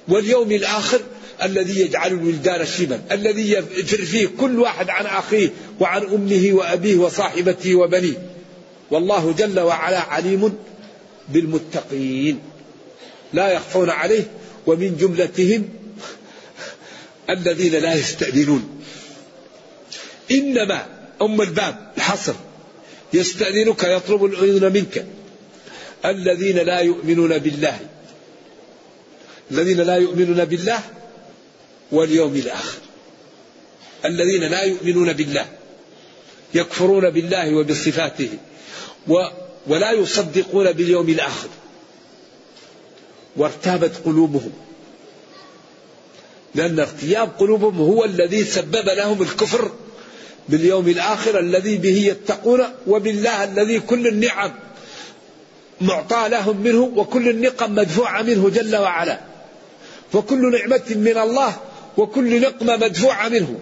واليوم الآخر الذي يجعل الولدان شيبا. الذي يفر فيه كل واحد عن أخيه وعن أمه وأبيه وصاحبته وبنيه. والله جل وعلا عليم بالمتقين. لا يخفون عليه ومن جملتهم الذين لا يستأذنون. إنما أم الباب الحصر. يستأذنك يطلب الأذن منك. الذين لا يؤمنون بالله. الذين لا يؤمنون بالله واليوم الآخر. الذين لا يؤمنون بالله يكفرون بالله وبصفاته ولا يصدقون باليوم الآخر. وارتابت قلوبهم. لأن ارتياب قلوبهم هو الذي سبب لهم الكفر باليوم الآخر الذي به يتقون وبالله الذي كل النعم معطى لهم منه وكل النقم مدفوعة منه جل وعلا. فكل نعمة من الله وكل نقمة مدفوعة منه.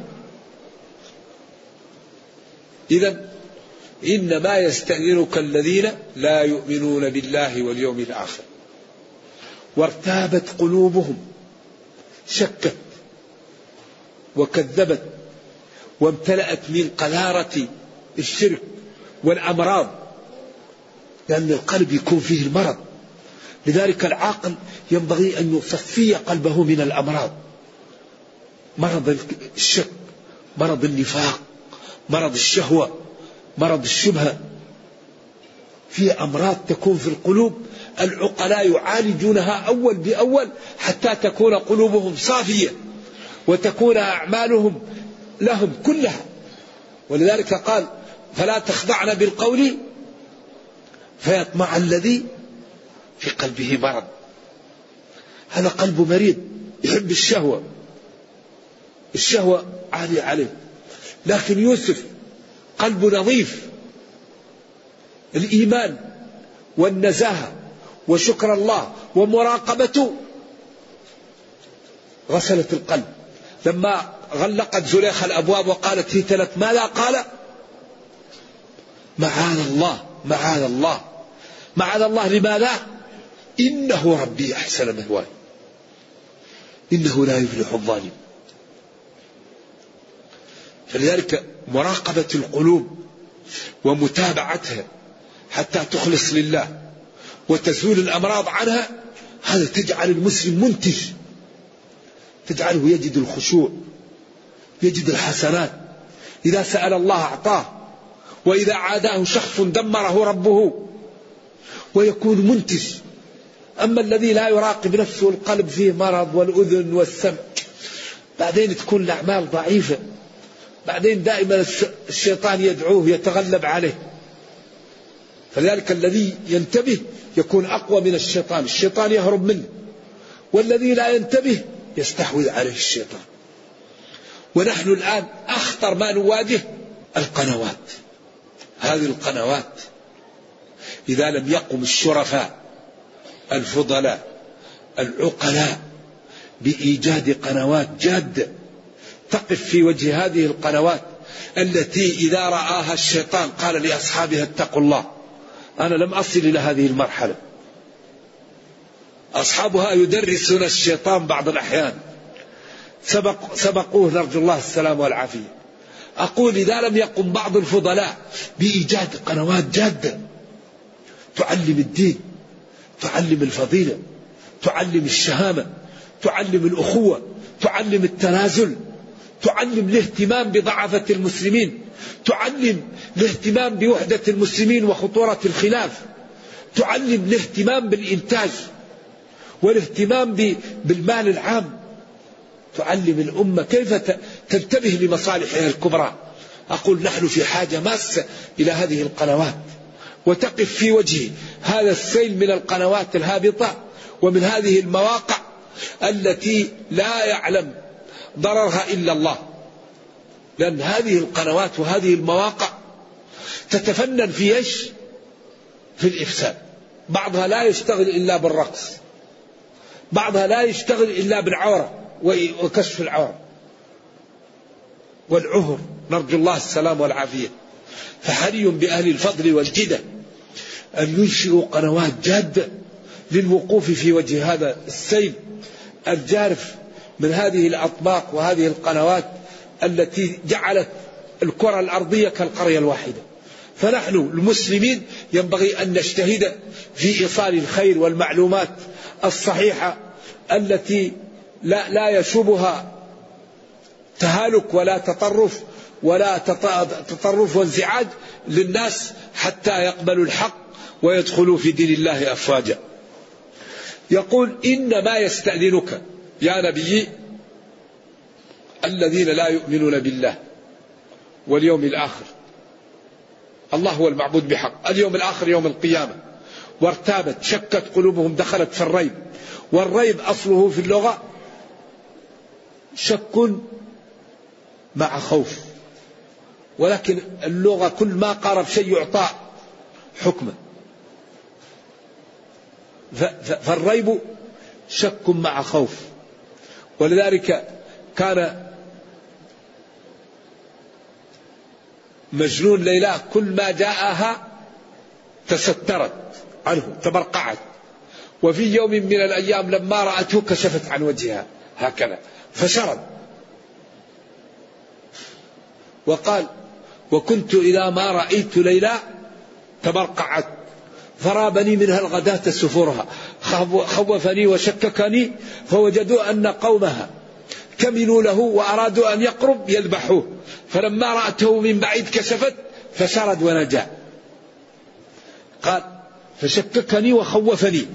إذا إنما يستأذنك الذين لا يؤمنون بالله واليوم الآخر. وارتابت قلوبهم. شكت وكذبت وامتلأت من قذارة الشرك والأمراض لأن القلب يكون فيه المرض. لذلك العاقل ينبغي أن يصفي قلبه من الأمراض. مرض الشك مرض النفاق مرض الشهوة مرض الشبهة. في أمراض تكون في القلوب العقلاء يعالجونها أول بأول حتى تكون قلوبهم صافية وتكون أعمالهم لهم كلها. ولذلك قال فلا تخضعن بالقول فيطمع الذي في قلبه مرض. هذا قلب مريض يحب الشهوة. الشهوة عالية عليه. لكن يوسف قلب نظيف. الإيمان والنزاهة وشكر الله ومراقبته. غسلت القلب. لما غلقت زليخة الأبواب وقالت هيت لك ماذا قال؟ معاذ الله معاذ الله. معاذ الله لماذا؟ إنه ربي أحسن مثواي إنه لا يفلح الظالم. فلذلك مراقبة القلوب ومتابعتها حتى تخلص لله. وتزول الأمراض عنها هذا تجعل المسلم منتج. تجعله يجد الخشوع يجد الحسنات. إذا سأل الله أعطاه وإذا عاداه شخص دمره ربه ويكون منتج. أما الذي لا يراقب نفسه القلب فيه مرض والأذن والسمع. بعدين تكون الأعمال ضعيفة. بعدين دائما الشيطان يدعوه يتغلب عليه. فذلك الذي ينتبه يكون أقوى من الشيطان الشيطان يهرب منه. والذي لا ينتبه يستحوذ عليه الشيطان. ونحن الآن أخطر ما نواجه القنوات. هذه القنوات إذا لم يقم الشرفاء الفضلاء العقلاء بإيجاد قنوات جادة تقف في وجه هذه القنوات التي إذا رآها الشيطان قال لأصحابها اتقوا الله. أنا لم أصل إلى هذه المرحلة. أصحابها يدرسون الشيطان بعض الأحيان. سبق سبقوه نرجو الله السلام والعافية. أقول إذا لم يقم بعض الفضلاء بإيجاد قنوات جادة تعلم الدين تعلم الفضيلة تعلم الشهامة تعلم الأخوة تعلم التنازل تعلم الاهتمام بضعفة المسلمين تعلم الاهتمام بوحدة المسلمين وخطورة الخلاف تعلم الاهتمام بالإنتاج والاهتمام بالمال العام. تعلم الأمة كيف تنتبه لمصالحها الكبرى. أقول نحن في حاجة ماسة إلى هذه القنوات وتقف في وجه هذا السيل من القنوات الهابطة ومن هذه المواقع التي لا يعلم ضررها إلا الله. لأن هذه القنوات وهذه المواقع تتفنن في إيش؟ في الإفساد. بعضها لا يشتغل إلا بالرقص. بعضها لا يشتغل إلا بالعورة وكشف العورة. والعهر نرجو الله السلام والعافية. فحري بأهل الفضل والجدة أن ينشئوا قنوات جادة للوقوف في وجه هذا السيل. الجارف من هذه الأطباق وهذه القنوات التي جعلت الكرة الأرضية كالقرية الواحدة فنحن المسلمين ينبغي أن نجتهد في إيصال الخير والمعلومات الصحيحة التي لا, لا يشوبها تهالك ولا تطرف ولا تطرف وانزعاج للناس حتى يقبلوا الحق ويدخلوا في دين الله أفواجا. يقول إنما يستأذنك يا نبي الذين لا يؤمنون بالله واليوم الآخر. الله هو المعبود بحق، اليوم الآخر يوم القيامة. وارتابت شكت قلوبهم دخلت في الريب. والريب أصله في اللغة شك مع خوف. ولكن اللغة كل ما قارب شيء يعطى حكما. فالريب شك مع خوف. ولذلك كان مجنون ليلى كل ما جاءها تسترت عنه تبرقعت. وفي يوم من الأيام لما رأته كشفت عن وجهها هكذا فشرد. وقال وكنت إذا ما رأيت ليلى تبرقعت فرابني منها الغداة سفورها. خوفني وشككني فوجدوا أن قومها كمنوا له وأرادوا أن يقرب يذبحوه. فلما رأته من بعيد كشفت فشرد ونجا. قال فشككني وخوفني.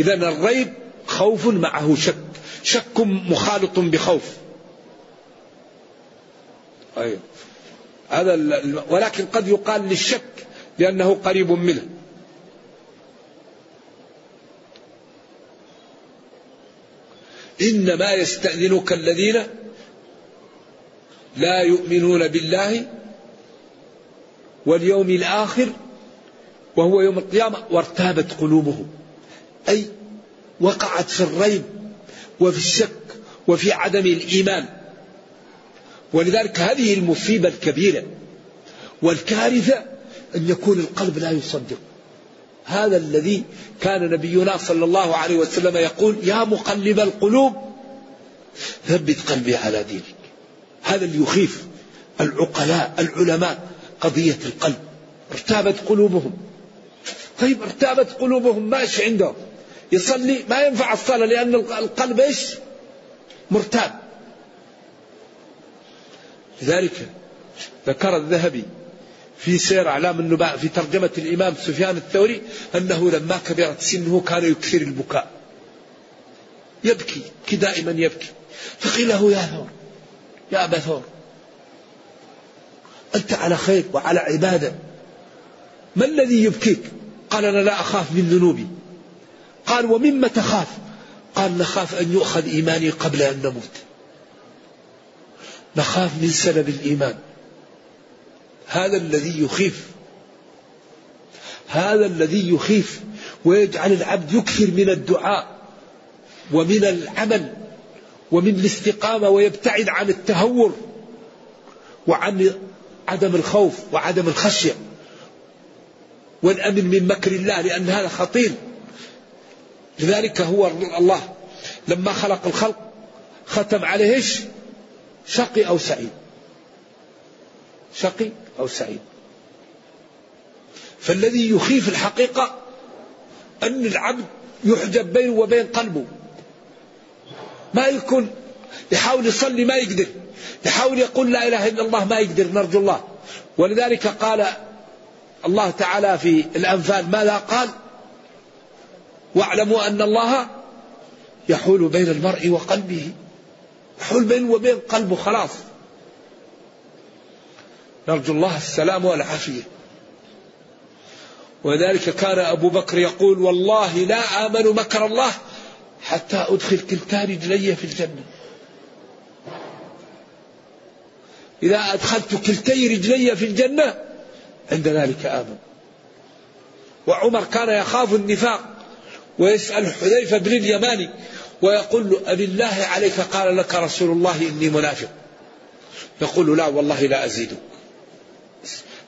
إذا الريب خوف معه شك. شك مخالط بخوف. أيوه. هذا ولكن قد يقال للشك لأنه قريب منه. إنما يستأذنك الذين لا يؤمنون بالله واليوم الآخر وهو يوم القيامة وارتابت قلوبهم. أي وقعت في الريب وفي الشك وفي عدم الإيمان. ولذلك هذه المصيبة الكبيرة والكارثة أن يكون القلب لا يصدق. هذا الذي كان نبينا صلى الله عليه وسلم يقول يا مقلب القلوب ثبت قلبي على دينك. هذا اللي يخيف العقلاء العلماء قضية القلب. ارتابت قلوبهم. طيب ارتابت قلوبهم ماشي عندهم. يصلي ما ينفع الصلاة لأن القلب إيش؟ مرتاب. لذلك ذكر الذهبي في سير أعلام النباء في ترجمة الإمام سفيان الثوري أنه لما كبرت سنه كان يكثر البكاء. يبكي كي دائما يبكي. فقيل له يا ثور يا أبا ثور أنت على خير وعلى عبادة. ما الذي يبكيك؟ قال أنا لا أخاف من ذنوبي. قال ومما تخاف؟ قال نخاف أن يؤخذ إيماني قبل أن نموت. نخاف من سلب الإيمان. هذا الذي يخيف. هذا الذي يخيف ويجعل العبد يكثر من الدعاء ومن العمل ومن الاستقامة ويبتعد عن التهور وعن عدم الخوف وعدم الخشية. والأمن من مكر الله لأن هذا خطير. لذلك هو الله. لما خلق الخلق ختم عليه؟ شقي أو سعيد؟ شقي أو سعيد. فالذي يخيف الحقيقة أن العبد يحجب بينه وبين قلبه. ما يكون يحاول يصلي ما يقدر يحاول يقول لا إله إلا الله ما يقدر نرجو الله. ولذلك قال الله تعالى في الأنفال ماذا قال؟ واعلموا أن الله يحول بين المرء وقلبه يحول بينه وبين قلبه خلاص. نرجو الله السلام والعافية. وذلك كان أبو بكر يقول والله لا آمن مكر الله حتى أدخل كلتا رجلي في الجنة. إذا أدخلت كلتي رجلي في الجنة عند ذلك آمن. وعمر كان يخاف النفاق ويسأل حذيفة بن اليماني ويقول له أبي ألله عليك قال لك رسول الله إني منافق. يقول لا والله لا أزيدك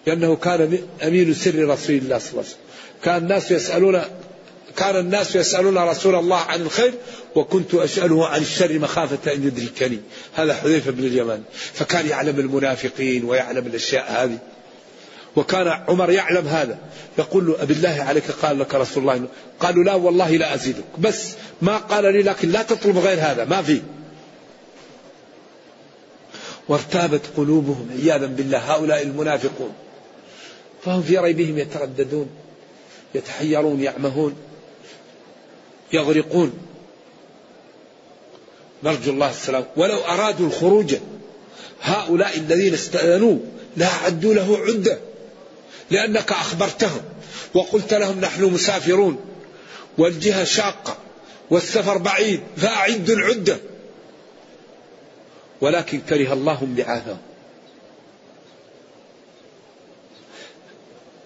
لأنه كان أمين سر رسول الله صلى الله عليه وسلم. كان الناس يسألون كان الناس يسألون رسول الله عن الخير وكنت أسأله عن الشر مخافة أن يدركني هذا حذيفة بن اليمان. فكان يعلم المنافقين ويعلم الأشياء هذه. وكان عمر يعلم هذا. يقول له أبي الله عليك قال لك رسول الله قالوا لا والله لا أزيدك. بس ما قال لي لكن لا تطلب غير هذا. ما في. وارتابت قلوبهم عياذا بالله هؤلاء المنافقون. فهم في ريبهم يترددون يتحيرون يعمهون يغرقون. نرجو الله السلام. ولو أرادوا الخروج هؤلاء الذين استأذنوا لا عدوا له عدة لأنك أخبرتهم وقلت لهم نحن مسافرون والجهة شاقة والسفر بعيد فأعدوا العدة. ولكن كره الله انبعاثهم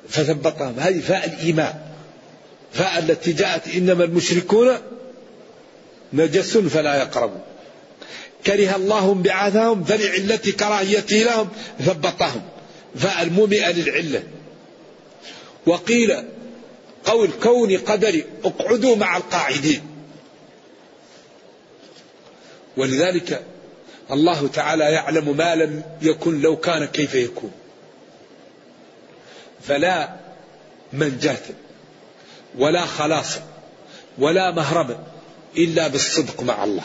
فثبطهم هذه فاء الإيمان فاء التي جاءت إنما المشركون نجس فلا يقربوا كره الله انبعاثهم فلعلة كراهيته لهم ثبطهم. فاء المومئة للعلة. وقيل قول كون قدري اقعدوا مع القاعدين. ولذلك الله تعالى يعلم ما لم يكن لو كان كيف يكون. فلا منجاة ولا خلاص ولا مهرب إلا بالصدق مع الله.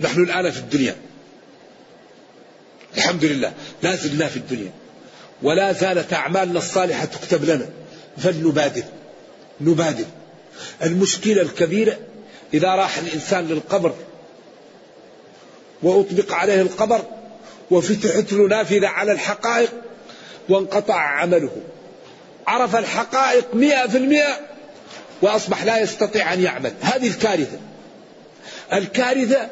نحن الآن في الدنيا. الحمد لله. لا زلنا في الدنيا. ولا زالت أعمالنا الصالحة تكتب لنا. فلنبادر. نبادر. المشكلة الكبيرة إذا راح الإنسان للقبر وأطبق عليه القبر وفتحت له نافذة على الحقائق وانقطع عمله. عرف الحقائق مئة في المئة وأصبح لا يستطيع أن يعمل. هذه الكارثة. الكارثة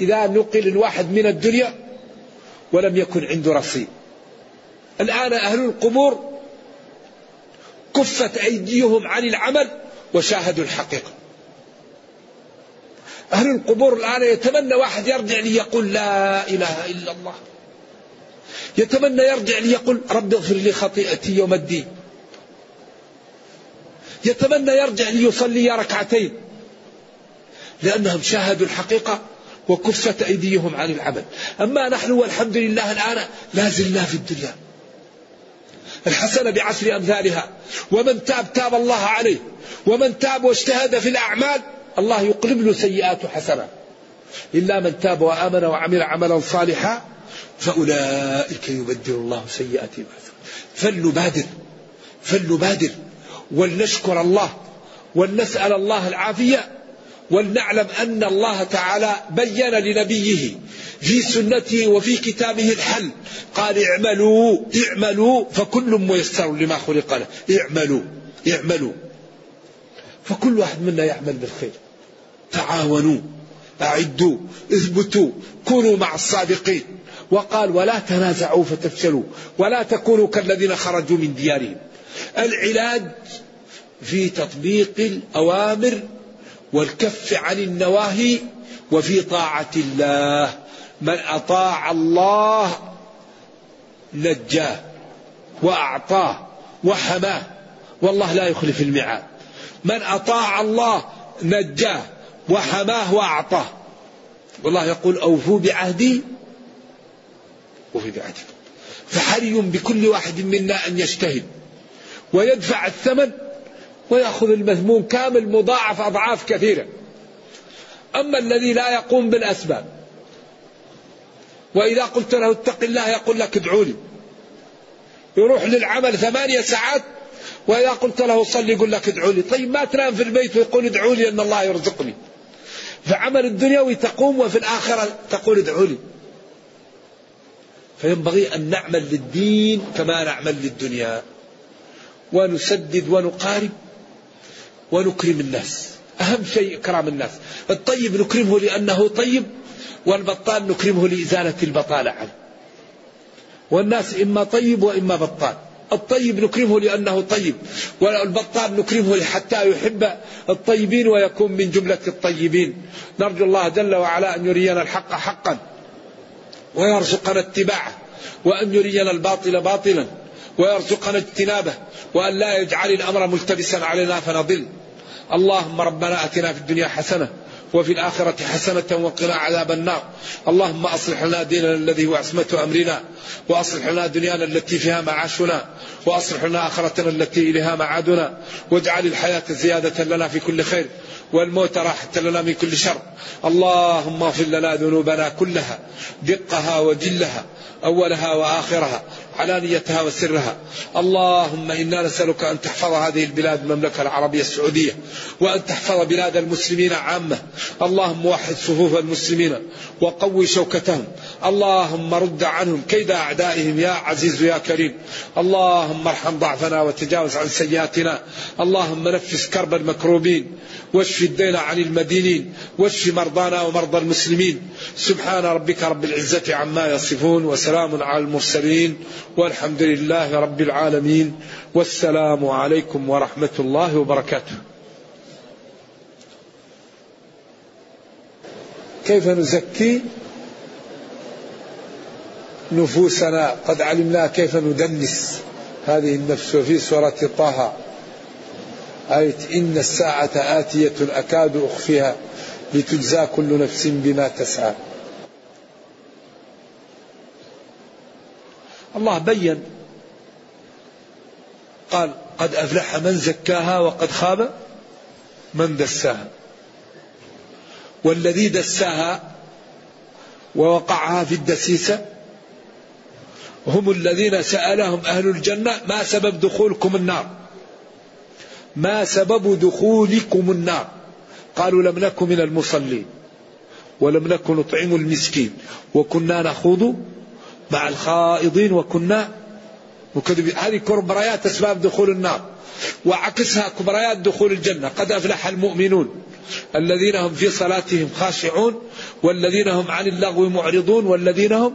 إذا نقل الواحد من الدنيا ولم يكن عنده رصيد. الآن أهل القبور كفت أيديهم عن العمل وشاهدوا الحقيقة. أهل القبور الآن يتمنى واحد يرجع لي يقول لا إله إلا الله. يتمنى يرجع لي يقول رب اغفر لي خطيئتي يوم الدين. يتمنى يرجع ليصلي ركعتين. لأنهم شاهدوا الحقيقة وكفت أيديهم عن العمل. أما نحن والحمد لله الآن لا زلنا في الدنيا. الحسنة بعشر أمثالها. ومن تاب تاب الله عليه. ومن تاب واجتهد في الأعمال الله يقلب له سيئات حسنة. إلا من تاب وآمن وعمل عملا صالحا فأولئك يبدل الله سيئاتهم فلنبادر. فلنبادر. ولنشكر الله ولنسأل الله العافية ولنعلم أن الله تعالى بين لنبيه في سنته وفي كتابه الحل. قال اعملوا اعملوا فكل ميسر لما خلق له. اعملوا اعملوا. فكل واحد منا يعمل بالخير. تعاونوا أعدوا اثبتوا كونوا مع الصادقين. وقال ولا تنازعوا فتفشلوا ولا تكونوا كالذين خرجوا من ديارهم. العلاج في تطبيق الأوامر والكف عن النواهي وفي طاعة الله. من أطاع الله نجاه وأعطاه وحماه. والله لا يخلف الميعاد. من أطاع الله نجاه وحماه وأعطاه. والله يقول أوفوا بعهدي وفي بعهدي. فحري بكل واحد منا أن يجتهد. ويدفع الثمن ويأخذ المذموم كامل مضاعف أضعاف كثيرة. أما الذي لا يقوم بالأسباب وإذا قلت له اتق الله يقول لك ادعوا لي يروح للعمل ثمانية ساعات وإذا قلت له صل يقول لك ادعوا لي طيب ما تنام في البيت ويقول ادعوا لي أن الله يرزقني. فعمل الدنيوي تقوم وفي الآخرة تقول ادعوا لي فينبغي أن نعمل للدين كما نعمل للدنيا. ونسدد ونقارب ونكرم الناس. أهم شيء إكرام الناس. الطيب نكرمه لأنه طيب والبطال نكرمه لإزالة البطالة عنه. والناس إما طيب وإما بطال. الطيب نكرمه لأنه طيب والبطال نكرمه حتى يحب الطيبين ويكون من جملة الطيبين. نرجو الله جل وعلا أن يرينا الحق حقا ويرزقنا اتباعه وأن يرينا الباطل باطلا. ويرزقنا اجتنابه وأن لا يجعل الأمر ملتبسا علينا فنضل. اللهم ربنا أتنا في الدنيا حسنة وفي الآخرة حسنة وقنا عذاب النار. اللهم أصلح لنا ديننا الذي هو عصمة أمرنا وأصلح لنا دنيانا التي فيها معاشنا وأصلح لنا آخرتنا التي إليها معادنا واجعل الحياة زيادة لنا في كل خير والموت راحة لنا من كل شر. اللهم اغفر لنا ذنوبنا كلها دقها وجلها أولها وآخرها. علانيتها وسرها. اللهم إنا نسألك أن تحفظ هذه البلاد المملكة العربية السعودية وأن تحفظ بلاد المسلمين عامة. اللهم وحد صفوف المسلمين وقوي شوكتهم. اللهم رد عنهم كيد أعدائهم يا عزيز يا كريم. اللهم ارحم ضعفنا وتجاوز عن سيئاتنا. اللهم نفس كرب المكروبين. واشف الدين عن المدينين. واشف مرضانا ومرضى المسلمين. سبحان ربك رب العزة عما يصفون وسلام على المرسلين والحمد لله رب العالمين والسلام عليكم ورحمة الله وبركاته. كيف نزكي نفوسنا؟ قد علمنا كيف ندنس. هذه النفس وفي سورة طه. آية إن الساعة آتية أكاد أخفيها. لتجزى كل نفس بما تسعى. الله بين. قال قد أفلح من زكاها وقد خاب من دساها. والذي دساها ووقعها في الدسيسة هم الذين سألهم أهل الجنة ما سبب دخولكم النار؟ ما سبب دخولكم النار؟ قالوا لم نكن من المصلين ولم نكن نطعم المسكين وكنا نخوض مع الخائضين وكنا مكذبين. هذه كبريات أسباب دخول النار وعكسها كبريات دخول الجنة. قد أفلح المؤمنون الذين هم في صلاتهم خاشعون والذين هم عن اللغو معرضون والذين هم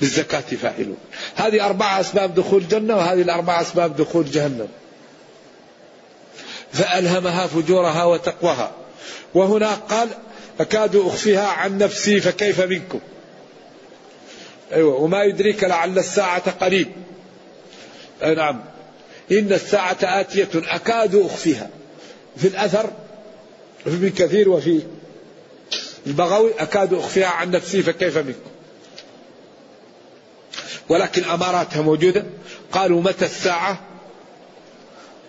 بالزكاة فاعلون هذه أربعة أسباب دخول الجنة وهذه الأربعة أسباب دخول جهنم. فألهمها فجورها وتقواها. وهنا قال أكاد أخفيها عن نفسي فكيف منكم؟ أيوة وما يدريك لعل الساعة قريب. أي نعم. إن الساعة آتية أكاد أخفيها. في الأثر في ابن كثير وفي البغوي أكاد أخفيها عن نفسي فكيف منكم؟ ولكن أماراتها موجودة. قالوا متى الساعة؟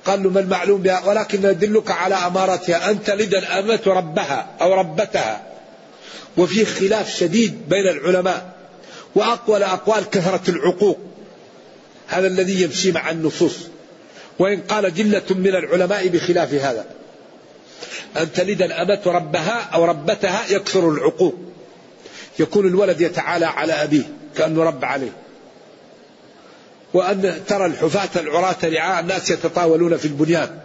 قالوا ما المعلوم بها؟ ولكن ندلك على أماراتها أن تلد الأمة ربها أو ربتها. وفي خلاف شديد بين العلماء. وأقوى الأقوال كثرة العقوق. هذا الذي يمشي مع النصوص. وإن قال جلة من العلماء بخلاف هذا. أن تلد الأمة ربها أو ربتها يكثر العقوق. يكون الولد يتعالى على أبيه. كأنه رب عليه. وأن ترى الحفاة العراة رعاء الناس يتطاولون في البنيان.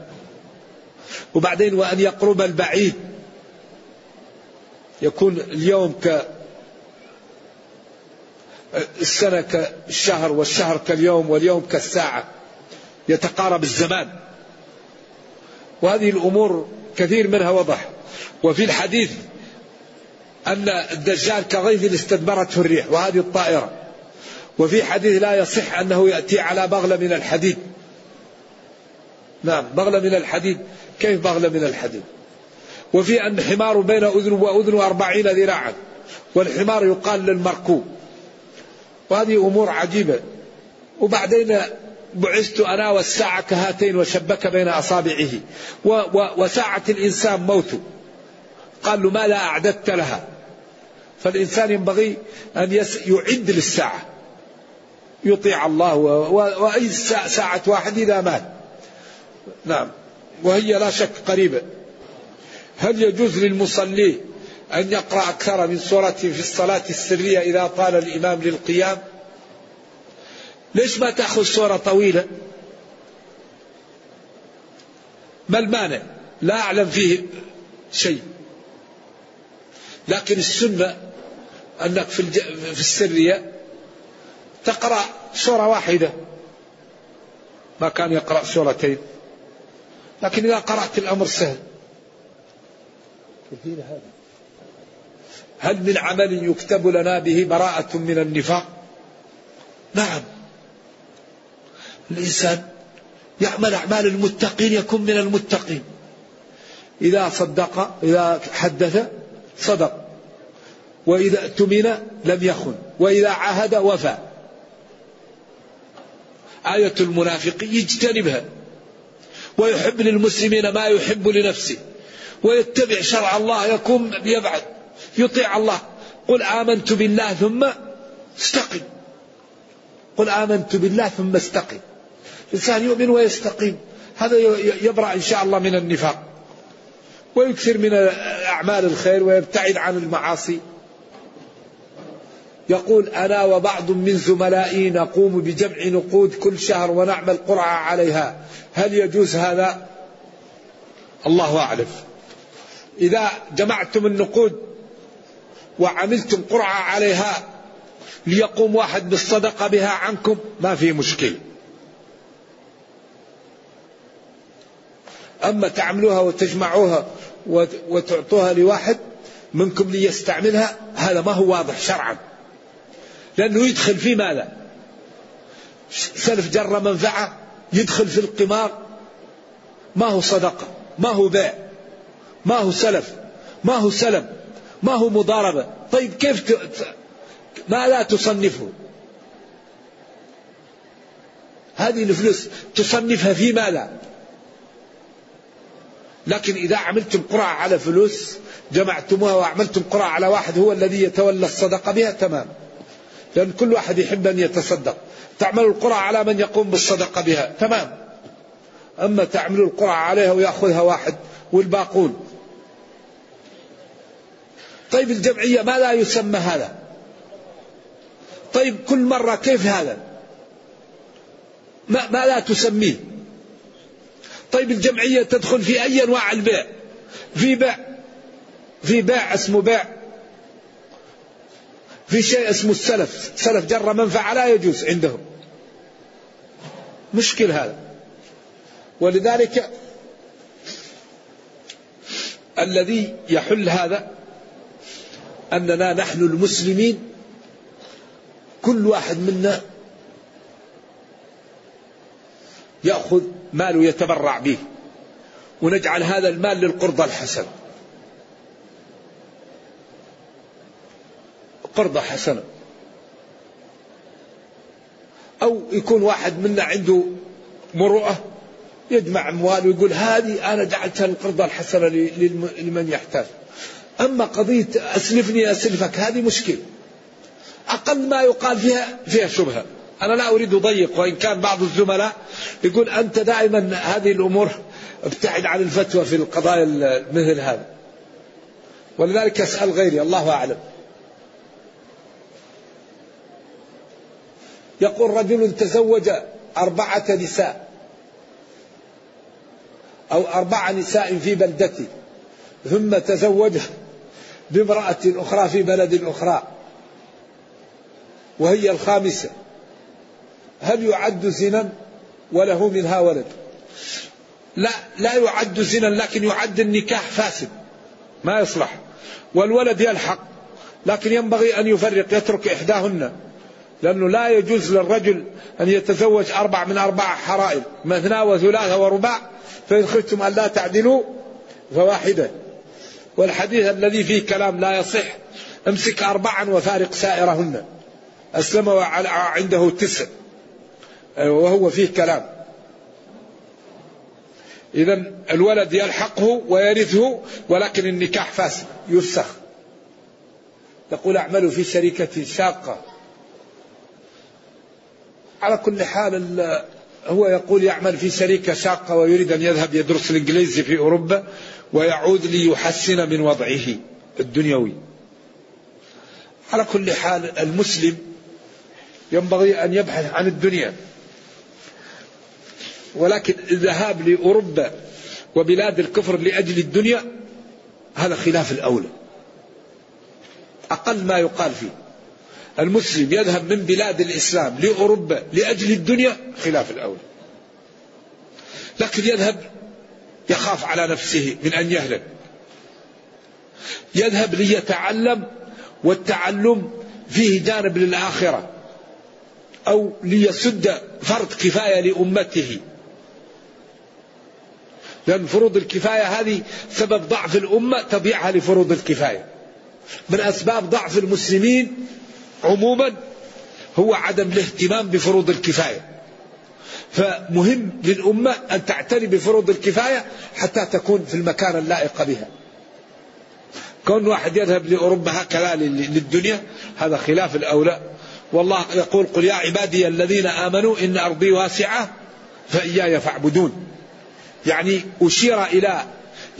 وبعدين وأن يقرب البعيد. يكون اليوم ك السنة كالشهر والشهر كاليوم واليوم كالساعة. يتقارب الزمان. وهذه الأمور كثير منها وضح. وفي الحديث أن الدجال كغيث استدبرته الريح. وهذه الطائرة. وفي حديث لا يصح أنه يأتي على بغلة من الحديد. نعم بغلة من الحديد. كيف بغلة من الحديد؟ وفي أن حمار بين أذن وأذن أربعين ذراعا والحمار يقال للمركوب. وهذه أمور عجيبة. وبعدين بعثت أنا والساعة كهاتين وشبك بين أصابعه. و و وساعة الإنسان موت قال له ماذا أعددت لها. فالإنسان ينبغي أن يعد للساعة. يطيع الله وأي ساعة واحد إذا مات. نعم. وهي لا شك قريبة. هل يجوز للمصلي أن يقرأ أكثر من سورة في الصلاة السرية إذا طال الإمام للقيام؟ ليش ما تأخذ سورة طويلة؟ ما المانع؟ لا أعلم فيه شيء. لكن السنة أنك في. في السرية تقرأ سورة واحدة. ما كان يقرأ سورتين. لكن إذا قرأت الأمر سهل. هذا. هل من عمل يكتب لنا به براءة من النفاق؟ نعم. الإنسان يعمل أعمال المتقين يكون من المتقين. إذا صدق إذا حدث صدق. وإذا اؤتمن لم يخن. وإذا عاهد وفى. آية المنافق يجتنبها. ويحب للمسلمين ما يحب لنفسه. ويتبع شرع الله يكون يبعد يطيع الله. قل آمنت بالله ثم استقم. قل آمنت بالله ثم استقم. الإنسان يؤمن ويستقيم. هذا يبرأ إن شاء الله من النفاق. ويكثر من أعمال الخير ويبتعد عن المعاصي. يقول أنا وبعض من زملائي نقوم بجمع نقود كل شهر ونعمل قرعة عليها. هل يجوز هذا؟ الله أعلم. إذا جمعتم النقود وعملتم قرعة عليها ليقوم واحد بالصدقة بها عنكم ما في مشكلة أما تعملوها وتجمعوها وتعطوها لواحد منكم ليستعملها هذا ما هو واضح شرعا. لأنه يدخل في ماذا؟ سلف جر منفعة يدخل في القمار. ما هو صدقة ما هو بيع ما هو سلف ما هو سلم ما هو مضاربة. طيب كيف ت... ما لا تصنفه؟ هذه الفلوس تصنفها في ماذا؟ لكن إذا عملتم قرعة على فلوس جمعتموها وعملتم قرعة على واحد هو الذي يتولى الصدقة بها تمام. لأن كل واحد يحب أن يتصدق. تعمل القرعة على من يقوم بالصدقة بها. تمام. أما تعملوا القرعة عليها ويأخذها واحد والباقون. طيب الجمعية ما لا يسمى هذا؟ طيب كل مرة كيف هذا؟ ما, ما لا تسميه. طيب الجمعية تدخل في أي أنواع البيع؟ في بيع في بيع اسمه بيع. في شيء اسمه السلف. سلف جر منفعة لا يجوز عندهم. مشكل هذا. ولذلك الذي يحل هذا أننا نحن المسلمين كل واحد منا يأخذ ماله يتبرع به. ونجعل هذا المال للقرضة الحسنة قرضة حسنة. أو يكون واحد منا عنده مروءة يجمع أموال ويقول هذه أنا جعلتها القرضة الحسنة لمن يحتاج. أما قضية أسلفني أسلفك هذه مشكلة. أقل ما يقال فيها فيها شبهة. أنا لا أريد أضيق وإن كان بعض الزملاء يقول أنت دائما هذه الأمور ابتعد عن الفتوى في القضايا مثل هذا. ولذلك أسأل غيري الله أعلم. يقول رجل تزوج أربعة نساء أو أربع نساء في بلدته ثم تزوج بامرأة أخرى في بلد أخرى وهي الخامسة. هل يعد زنا؟ وله منها ولد. لا لا يعد زنا لكن يعد النكاح فاسد. ما يصلح. والولد يلحق لكن ينبغي أن يفرق يترك إحداهن. لأنه لا يجوز للرجل أن يتزوج أربع من أربع حرائر مثنى وثلاثة ورباع فإن خفتم أن لا تعدلوا فواحدة. والحديث الذي فيه كلام لا يصح امسك أربعا وفارق سائرهن. أسلم عنده تسع. وهو فيه كلام. إذا الولد يلحقه ويرثه ولكن النكاح فاسد يفسخ. يقول أعمل في شركة شاقة. على كل حال هو يقول يعمل في شركة شاقة ويريد أن يذهب يدرس الإنجليزي في أوروبا ويعود ليحسن من وضعه الدنيوي. على كل حال المسلم ينبغي أن يبحث عن الدنيا. ولكن الذهاب لأوروبا وبلاد الكفر لأجل الدنيا هذا خلاف الأولى. أقل ما يقال فيه. المسلم يذهب من بلاد الإسلام لأوروبا لأجل الدنيا خلاف الأولى لكن يذهب يخاف على نفسه من أن يهلك. يذهب ليتعلم والتعلم فيه جانب للآخرة أو ليسد فرض كفاية لأمته. لأن فروض الكفاية هذه سبب ضعف الأمة تضيعها لفروض الكفاية. من أسباب ضعف المسلمين عموما هو عدم الاهتمام بفروض الكفاية. فمهم للأمة أن تعتني بفروض الكفاية حتى تكون في المكان اللائق بها. كون واحد يذهب لأوروبا هكذا للدنيا هذا خلاف الأولى. والله يقول قل يا عبادي الذين آمنوا إن أرضي واسعة فإياي فاعبدون. يعني أشير إلى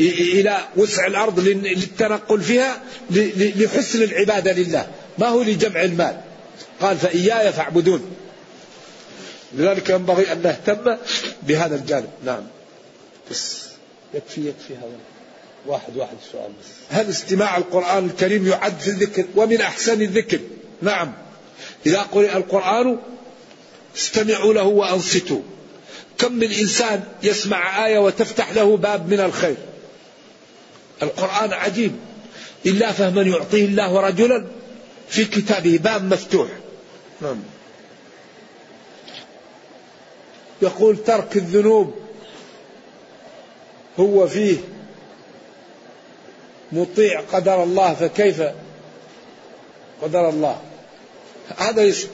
إلى وسع الأرض للتنقل فيها لحسن العبادة لله. ما هو لجمع المال. قال فإياي فاعبدون. لذلك ينبغي أن نهتم بهذا الجانب. نعم. بس يكفي يكفي هذا واحد واحد سؤال بس. هل استماع القرآن الكريم يعد في الذكر ومن أحسن الذكر؟ نعم. إذا قرئ القرآن استمعوا له وأنصتوا. كم من إنسان يسمع آية وتفتح له باب من الخير؟ القرآن عجيب. إلا فهما يعطيه الله رجلا في كتابه باب مفتوح. نعم. يقول ترك الذنوب هو فيه مطيع قدر الله فكيف قدر الله؟ هذا يس...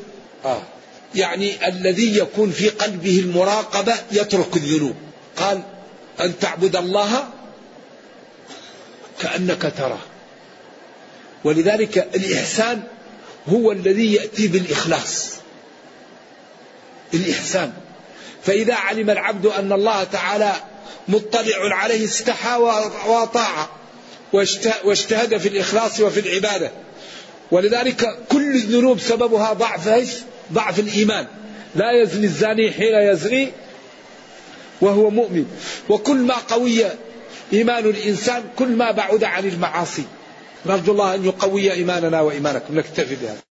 آه. يعني الذي يكون في قلبه المراقبة يترك الذنوب. قال أن تعبد الله كأنك تراه. ولذلك الإحسان هو الذي يأتي بالإخلاص. الإحسان. فإذا علم العبد أن الله تعالى مطلع عليه استحى وطاع واجتهد في الإخلاص وفي العبادة. ولذلك كل الذنوب سببها ضعف؟ ضعف الإيمان. لا يزني الزاني حين يزني وهو مؤمن. وكل ما قوي إيمان الإنسان كل ما بعد عن المعاصي. نرجو الله أن يقوي إيماننا وإيمانكم. نكتفي بهذا